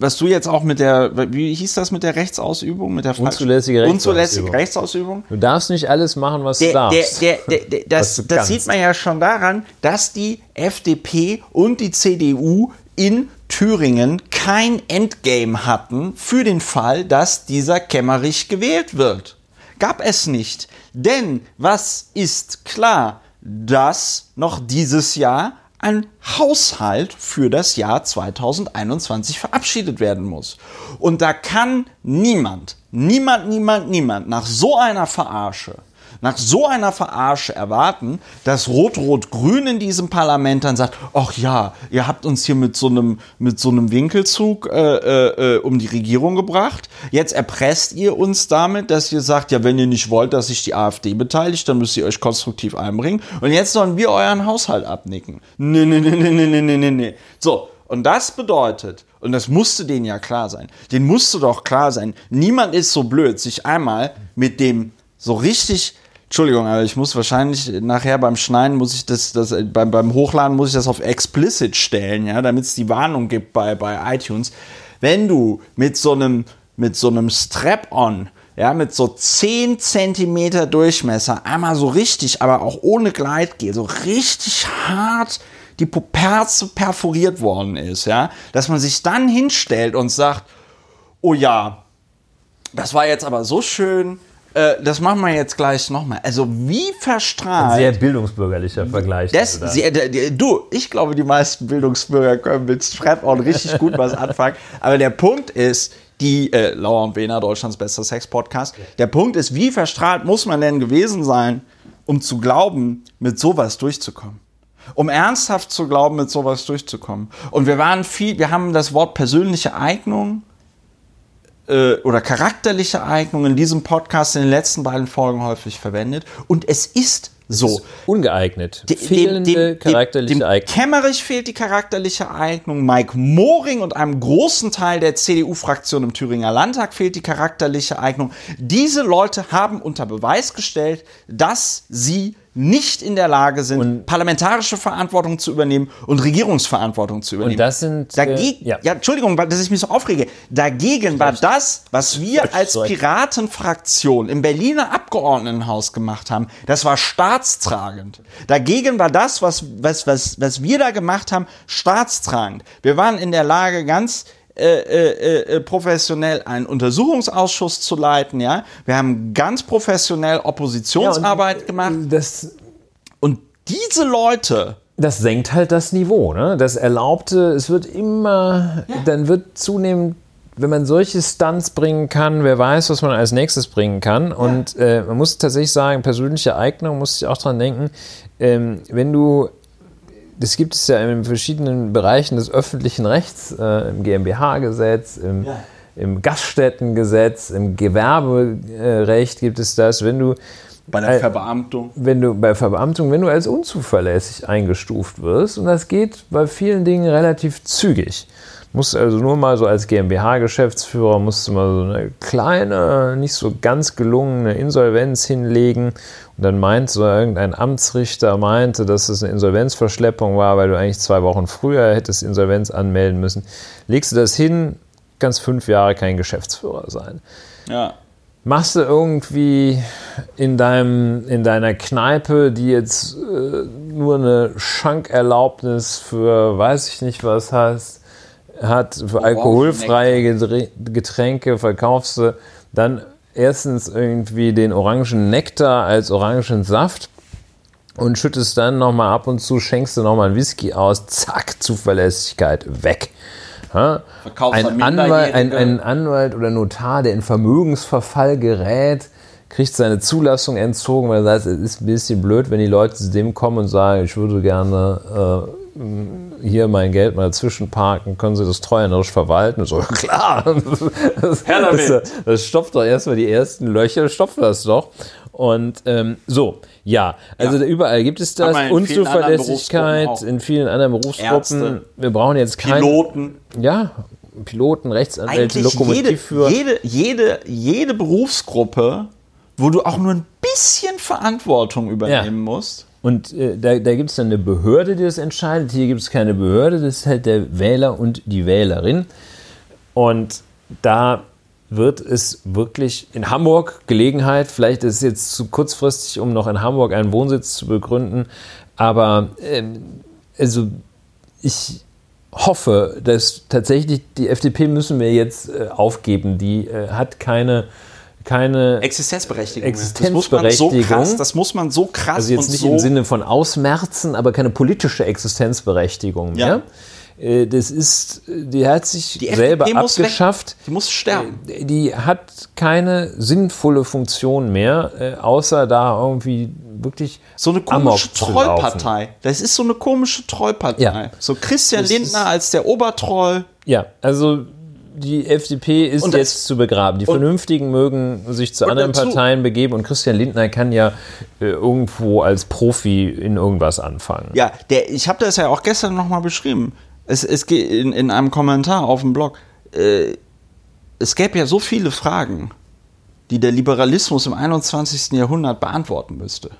was du jetzt auch mit der, wie hieß das mit der Rechtsausübung? Mit der Unzulässige Unzulässige Rechtsausübung. Rechtsausübung? Du darfst nicht alles machen, was du Der, der, darfst. der, der, das du das sieht man ja schon daran, dass die FDP und die CDU in Thüringen kein Endgame hatten für den Fall, dass dieser Kemmerich gewählt wird. Gab es nicht. Denn was ist klar? Dass noch dieses Jahr ein Haushalt für das Jahr 2021 verabschiedet werden muss. Und da kann niemand, niemand, niemand, niemand nach so einer Verarsche nach so einer Verarsche erwarten, dass Rot-Rot-Grün in diesem Parlament dann sagt, ach ja, ihr habt uns hier mit so einem, mit so einem Winkelzug äh, äh, äh, um die Regierung gebracht. Jetzt erpresst ihr uns damit, dass ihr sagt, ja, wenn ihr nicht wollt, dass sich die AfD beteiligt, dann müsst ihr euch konstruktiv einbringen. Und jetzt sollen wir euren Haushalt abnicken. Nee, nee, nee, nee, nee, nee, nee, nee. So, und das bedeutet, und das musste denen ja klar sein, denen musste doch klar sein, niemand ist so blöd, sich einmal mit dem so richtig, Entschuldigung, aber ich muss wahrscheinlich nachher beim Schneiden muss ich das, das beim, beim Hochladen muss ich das auf explicit stellen, ja, damit es die Warnung gibt bei, bei iTunes. Wenn du mit so einem, mit so einem Strap-on, ja, mit so 10 Zentimeter Durchmesser, einmal so richtig, aber auch ohne Gleitgel, so richtig hart die Puperze perforiert worden ist, ja, dass man sich dann hinstellt und sagt, oh ja, das war jetzt aber so schön, äh, das machen wir jetzt gleich nochmal. Also wie verstrahlt. Ein sehr bildungsbürgerlicher Vergleich. Das, sie, du, ich glaube, die meisten Bildungsbürger können mit Strap-on richtig gut was anfangen. Aber der Punkt ist, die äh, Lauer und Wena, Deutschlands bester Sex-Podcast. Der Punkt ist, wie verstrahlt muss man denn gewesen sein, um zu glauben, mit sowas durchzukommen? um ernsthaft zu glauben, mit sowas durchzukommen. Und wir waren viel, wir haben das Wort persönliche Eignung äh, oder charakterliche Eignung in diesem Podcast in den letzten beiden Folgen häufig verwendet. Und es ist so. Ist ungeeignet. De, Fehlende dem, dem, charakterliche dem, Eignung. Kemmerich fehlt die charakterliche Eignung. Mike Moring und einem großen Teil der CDU-Fraktion im Thüringer Landtag fehlt die charakterliche Eignung. Diese Leute haben unter Beweis gestellt, dass sie nicht in der Lage sind, und parlamentarische Verantwortung zu übernehmen und Regierungsverantwortung zu übernehmen. Und das sind. Dagegen, äh, ja. ja. Entschuldigung, dass ich mich so aufrege. Dagegen war das, was wir als Piratenfraktion im Berliner Abgeordnetenhaus gemacht haben, das war staatstragend. Dagegen war das, was, was, was, was wir da gemacht haben, staatstragend. Wir waren in der Lage, ganz äh, äh, äh, professionell einen Untersuchungsausschuss zu leiten, ja. Wir haben ganz professionell Oppositionsarbeit ja, gemacht. Das und diese Leute, das senkt halt das Niveau. Ne? Das Erlaubte, es wird immer, ja. dann wird zunehmend, wenn man solche Stunts bringen kann, wer weiß, was man als nächstes bringen kann. Ja. Und äh, man muss tatsächlich sagen, persönliche Eignung, muss ich auch dran denken, ähm, wenn du das gibt es ja in verschiedenen Bereichen des öffentlichen Rechts, äh, im GmbH-Gesetz, im, ja. im, Gaststättengesetz, im Gewerberecht gibt es das. Wenn du bei der Verbeamtung. Wenn du bei Verbeamtung, wenn du als unzuverlässig eingestuft wirst, und das geht bei vielen Dingen relativ zügig. Musst also nur mal so als GmbH-Geschäftsführer musst du mal so eine kleine, nicht so ganz gelungene Insolvenz hinlegen. Und dann meint so irgendein Amtsrichter meinte, dass es eine Insolvenzverschleppung war, weil du eigentlich zwei Wochen früher hättest Insolvenz anmelden müssen. Legst du das hin, kannst fünf Jahre kein Geschäftsführer sein. Ja. Machst du irgendwie in, deinem, in deiner Kneipe, die jetzt äh, nur eine Schankerlaubnis für weiß ich nicht was hast, hat für alkoholfreie Getränke, verkaufst du dann erstens irgendwie den orangen Nektar als orangen Saft und schüttest dann nochmal ab und zu, schenkst du nochmal einen Whisky aus, zack, Zuverlässigkeit weg. Ja? Ein, Anwalt, ein, ein Anwalt oder Notar, der in Vermögensverfall gerät, kriegt seine Zulassung entzogen, weil er sagt, es ist ein bisschen blöd, wenn die Leute zu dem kommen und sagen, ich würde gerne äh, hier mein Geld mal zwischenparken, können Sie das treuhänderisch verwalten? So, klar, das, das, das stopft doch erstmal die ersten Löcher, stopft das doch. Und ähm, so, ja, also ja. überall gibt es das. Unzuverlässigkeit in vielen anderen Berufsgruppen. Ärzte, Wir brauchen jetzt keine. Piloten. Ja, Piloten, Rechtsanwälte, Lokomotivführer. Jede, jede, jede Berufsgruppe, wo du auch nur ein bisschen Verantwortung übernehmen ja. musst. Und äh, da, da gibt es dann eine Behörde, die das entscheidet. Hier gibt es keine Behörde, das ist halt der Wähler und die Wählerin. Und da wird es wirklich in Hamburg Gelegenheit, vielleicht ist es jetzt zu kurzfristig, um noch in Hamburg einen Wohnsitz zu begründen, aber ähm, also ich hoffe, dass tatsächlich die FDP müssen wir jetzt äh, aufgeben. Die äh, hat keine keine Existenzberechtigung. Existenzberechtigung. Das muss man so krass, das muss man so krass Also jetzt nicht so im Sinne von ausmerzen, aber keine politische Existenzberechtigung mehr. Ja. Äh, das ist, die hat sich Die selber FDP muss abgeschafft. Die muss sterben. Äh, Die hat keine sinnvolle Funktion mehr, äh, außer da irgendwie wirklich So eine komische. Trollpartei. Das ist so eine komische Trollpartei. Ja. So Christian Das Lindner als der Obertroll. Ja, also die FDP ist das- jetzt zu begraben. Die Vernünftigen mögen sich zu anderen dazu- Parteien begeben und Christian Lindner kann ja äh, irgendwo als Profi in irgendwas anfangen. Ja, der, ich habe das ja auch gestern nochmal beschrieben. Es, es geht in, in einem Kommentar auf dem Blog. Äh, es gäbe ja so viele Fragen, die der Liberalismus im 21. Jahrhundert beantworten müsste.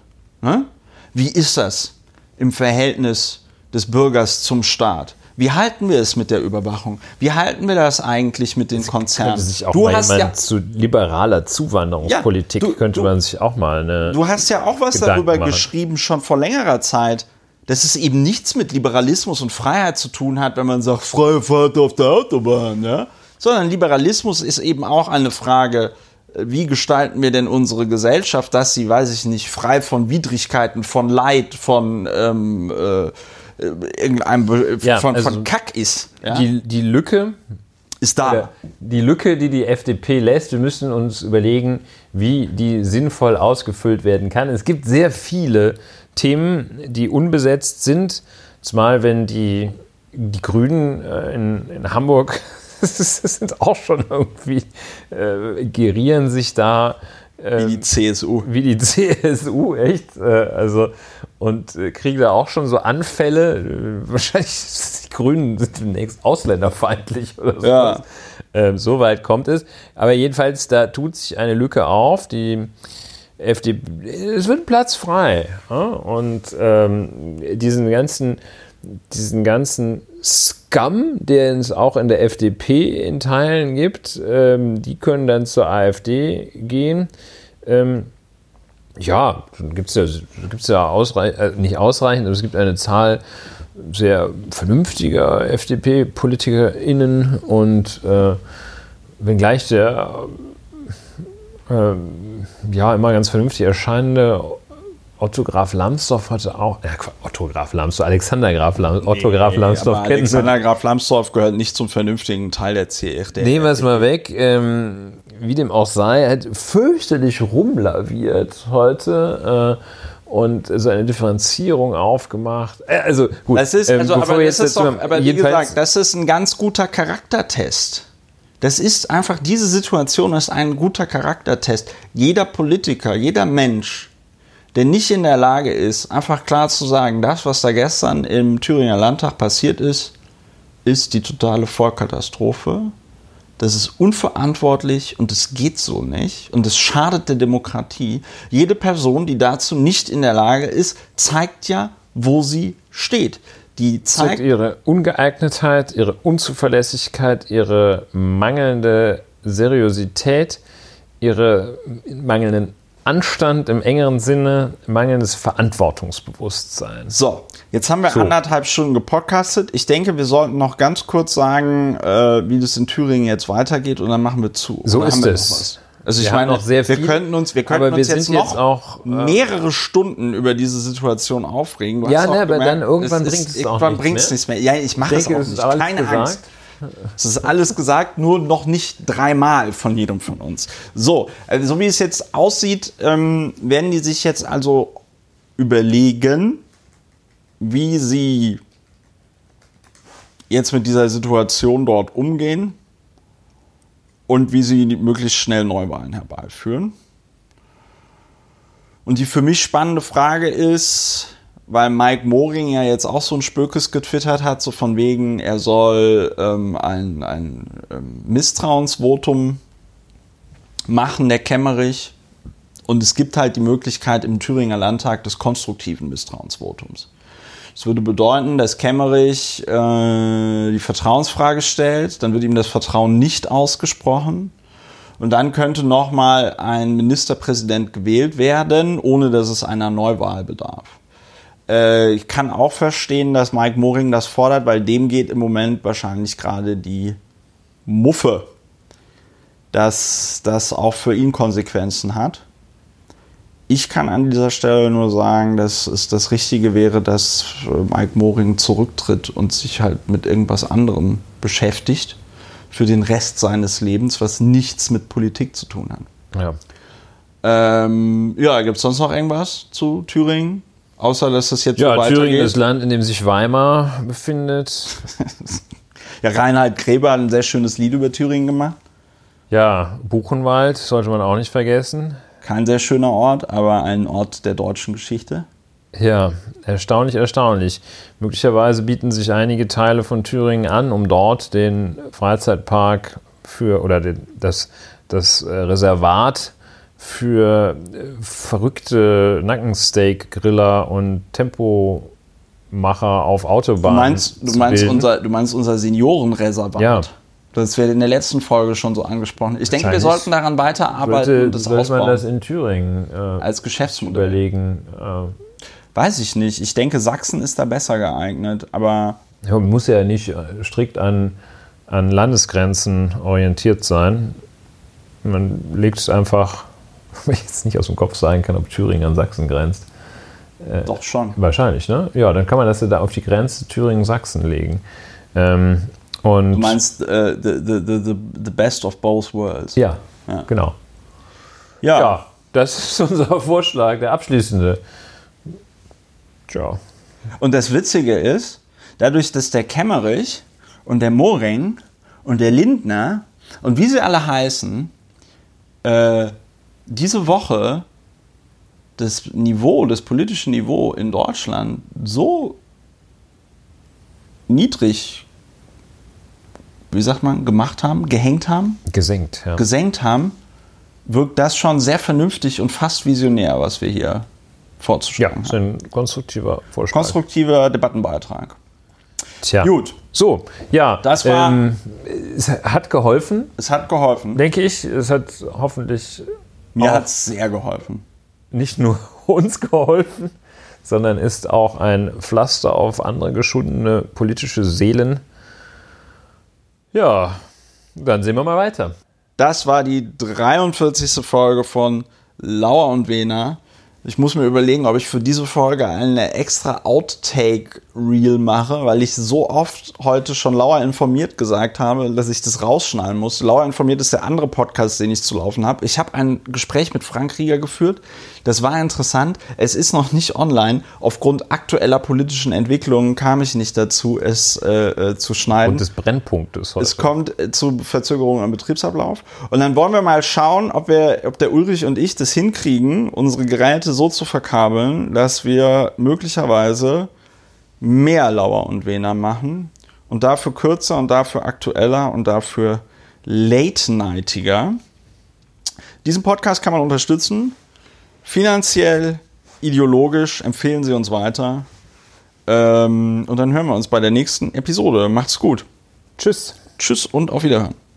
Ne? Wie ist das im Verhältnis des Bürgers zum Staat? Wie halten wir es mit der Überwachung? Wie halten wir das eigentlich mit den Konzernen? Du hast ja, zu liberaler Zuwanderungspolitik Ja, du- könnte du- man sich auch mal eine. Du hast ja auch was Gedanken darüber machen. geschrieben, schon vor längerer Zeit, dass es eben nichts mit Liberalismus und Freiheit zu tun hat, wenn man sagt, freie Fahrt auf der Autobahn, ja? Sondern Liberalismus ist eben auch eine Frage, äh, wie gestalten wir denn unsere Gesellschaft, dass sie, weiß ich nicht, frei von Widrigkeiten, von Leid, von ähm, äh, äh, irgendeinem Be- Ja, von, also von Kack ist. Ja? Die, die Lücke, ist da. Die Lücke, die die FDP lässt, wir müssen uns überlegen, wie die sinnvoll ausgefüllt werden kann. Es gibt sehr viele Themen, die unbesetzt sind, zumal wenn die, die Grünen äh, in, in Hamburg sind auch schon irgendwie, äh, gerieren sich da äh, Wie die CSU. wie die CSU, echt. Äh, also, und äh, kriegen da auch schon so Anfälle. Äh, wahrscheinlich die Grünen sind demnächst ausländerfeindlich oder so. Ja. Ähm, so weit kommt es. Aber jedenfalls, da tut sich eine Lücke auf. Die FDP, es wird Platz frei. Und ähm, diesen ganzen, diesen ganzen Scum, den es auch in der FDP in Teilen gibt, ähm, die können dann zur AfD gehen. Ähm, ja, gibt es ja, gibt's ja ausreich, äh, nicht ausreichend, aber es gibt eine Zahl sehr vernünftiger FDP-PolitikerInnen und äh, wenngleich der äh, ja immer ganz vernünftig erscheinende Otto Graf Lambsdorff hatte auch, ja, Otto Graf Lambsdorff, Alexander Graf Lambsdorff, Otto Graf Lambsdorff kennen Sie. Alexander Graf Lambsdorff gehört nicht zum vernünftigen Teil der CRD. Nehmen wir es mal weg. Ähm, wie dem auch sei, er hat fürchterlich rumlaviert heute äh, und so eine Differenzierung aufgemacht. Äh, also gut, Das ist, ähm, also, bevor aber, das ist doch, aber wie gesagt, das ist ein ganz guter Charaktertest. Das ist einfach, diese Situation ist ein guter Charaktertest. Jeder Politiker, jeder Mensch, der nicht in der Lage ist, einfach klar zu sagen, das, was da gestern im Thüringer Landtag passiert ist, ist die totale Vollkatastrophe. Das ist unverantwortlich und es geht so nicht und es schadet der Demokratie. Jede Person, die dazu nicht in der Lage ist, zeigt ja, wo sie steht. Die zeigt zeigt, ihre Ungeeignetheit, ihre Unzuverlässigkeit, ihre mangelnde Seriosität, ihre mangelnden Anstand im engeren Sinne, mangelndes Verantwortungsbewusstsein. So, jetzt haben wir So. anderthalb Stunden gepodcastet. Ich denke, wir sollten noch ganz kurz sagen, äh, wie das in Thüringen jetzt weitergeht und dann machen wir zu. So Oder ist wir es. Also ich Wir meine, noch sehr wir viel, könnten uns, wir könnten aber wir uns jetzt sind noch jetzt auch, äh, mehrere Stunden über diese Situation aufregen. Du Ja, ne, aber gemerkt, dann irgendwann bringt ist- es auch irgendwann nichts mehr. nichts mehr. Ja, ich mache es auch ist nicht. Keine gesagt. Angst. Es ist alles gesagt, nur noch nicht dreimal von jedem von uns. So, also so wie es jetzt aussieht, ähm, werden die sich jetzt also überlegen, wie sie jetzt mit dieser Situation dort umgehen und wie sie möglichst schnell Neuwahlen herbeiführen. Und die für mich spannende Frage ist, weil Mike Moring ja jetzt auch so ein Spökes getwittert hat, so von wegen, er soll ähm, ein, ein ähm, Misstrauensvotum machen, der Kemmerich. Und es gibt halt die Möglichkeit im Thüringer Landtag des konstruktiven Misstrauensvotums. Das würde bedeuten, dass Kemmerich äh, die Vertrauensfrage stellt, dann wird ihm das Vertrauen nicht ausgesprochen. Und dann könnte nochmal ein Ministerpräsident gewählt werden, ohne dass es einer Neuwahl bedarf. Äh, ich kann auch verstehen, dass Mike Moring das fordert, weil dem geht im Moment wahrscheinlich gerade die Muffe, dass das auch für ihn Konsequenzen hat. Ich kann an dieser Stelle nur sagen, dass es das Richtige wäre, dass Mike Moring zurücktritt und sich halt mit irgendwas anderem beschäftigt für den Rest seines Lebens, was nichts mit Politik zu tun hat. Ja. Ähm, ja, gibt es sonst noch irgendwas zu Thüringen? Außer, dass das jetzt Ja, so weitergeht. Thüringen ist das Land, in dem sich Weimar befindet. Ja, Reinhard Gräber hat ein sehr schönes Lied über Thüringen gemacht. Ja, Buchenwald sollte man auch nicht vergessen. Kein sehr schöner Ort, aber ein Ort der deutschen Geschichte. Ja, erstaunlich, erstaunlich. Möglicherweise bieten sich einige Teile von Thüringen an, um dort den Freizeitpark für oder den, das, das äh, Reservat für äh, verrückte Nackensteak-Griller und Tempomacher auf Du Autobahnen meinst, du meinst, unser, du meinst unser Seniorenreservat. Ja. Das wird in der letzten Folge schon so angesprochen. Ich denke, wir sollten daran weiterarbeiten sollte, und das sollte man ausbauen. das in Thüringen äh, als Geschäftsmodell. überlegen. Äh, Weiß ich nicht. Ich denke, Sachsen ist da besser geeignet. Aber Ja, man muss ja nicht äh, strikt an, an Landesgrenzen orientiert sein. Man legt es einfach, wenn ich jetzt nicht aus dem Kopf sagen kann, ob Thüringen an Sachsen grenzt. doch schon. Wahrscheinlich, ne? Ja, dann kann man das ja da auf die Grenze Thüringen-Sachsen legen. Ähm, und Du meinst äh, the, the, the, the, best of both worlds. ja, Ja. genau. Ja. Ja, das ist unser Vorschlag, der abschließende. Tja. Und das Witzige ist, dadurch, dass der Kemmerich und der Moring und der Lindner und wie sie alle heißen, äh, diese Woche das Niveau, das politische Niveau in Deutschland so niedrig, wie sagt man, gemacht haben, gehängt haben, Gesenkt, ja. gesenkt haben, wirkt das schon sehr vernünftig und fast visionär, was wir hier ja, vorzuschlagen ist haben. ein konstruktiver Vorschlag. Konstruktiver Debattenbeitrag. Tja. Gut, So, ja. Das war- Ähm, es hat geholfen, es hat geholfen. denke ich. Es hat hoffentlich Mir hat es sehr geholfen. nicht nur uns geholfen, sondern ist auch ein Pflaster auf andere geschundene politische Seelen. Ja, dann sehen wir mal weiter. Das war die 43. Folge von Lauer und Wena. Ich muss mir überlegen, ob ich für diese Folge eine extra Outtake-Reel mache, weil ich so oft heute schon Lauer informiert gesagt habe, dass ich das rausschneiden muss. Lauer informiert ist der andere Podcast, den ich zu laufen habe. Ich habe ein Gespräch mit Frank Rieger geführt. Das war interessant. Es ist noch nicht online. Aufgrund aktueller politischen Entwicklungen kam ich nicht dazu, es äh, äh, zu schneiden. Und des Brennpunktes heute. Es kommt äh, zu Verzögerungen im Betriebsablauf. Und dann wollen wir mal schauen, ob, wir, ob der Ulrich und ich das hinkriegen, unsere Geräte so zu verkabeln, dass wir möglicherweise mehr Lauer und Wener machen und dafür kürzer und dafür aktueller und dafür late-nightiger. Diesen Podcast kann man unterstützen. Finanziell, ideologisch empfehlen Sie uns weiter. Ähm, und dann hören wir uns bei der nächsten Episode. Macht's gut. Tschüss. Tschüss und auf Wiederhören.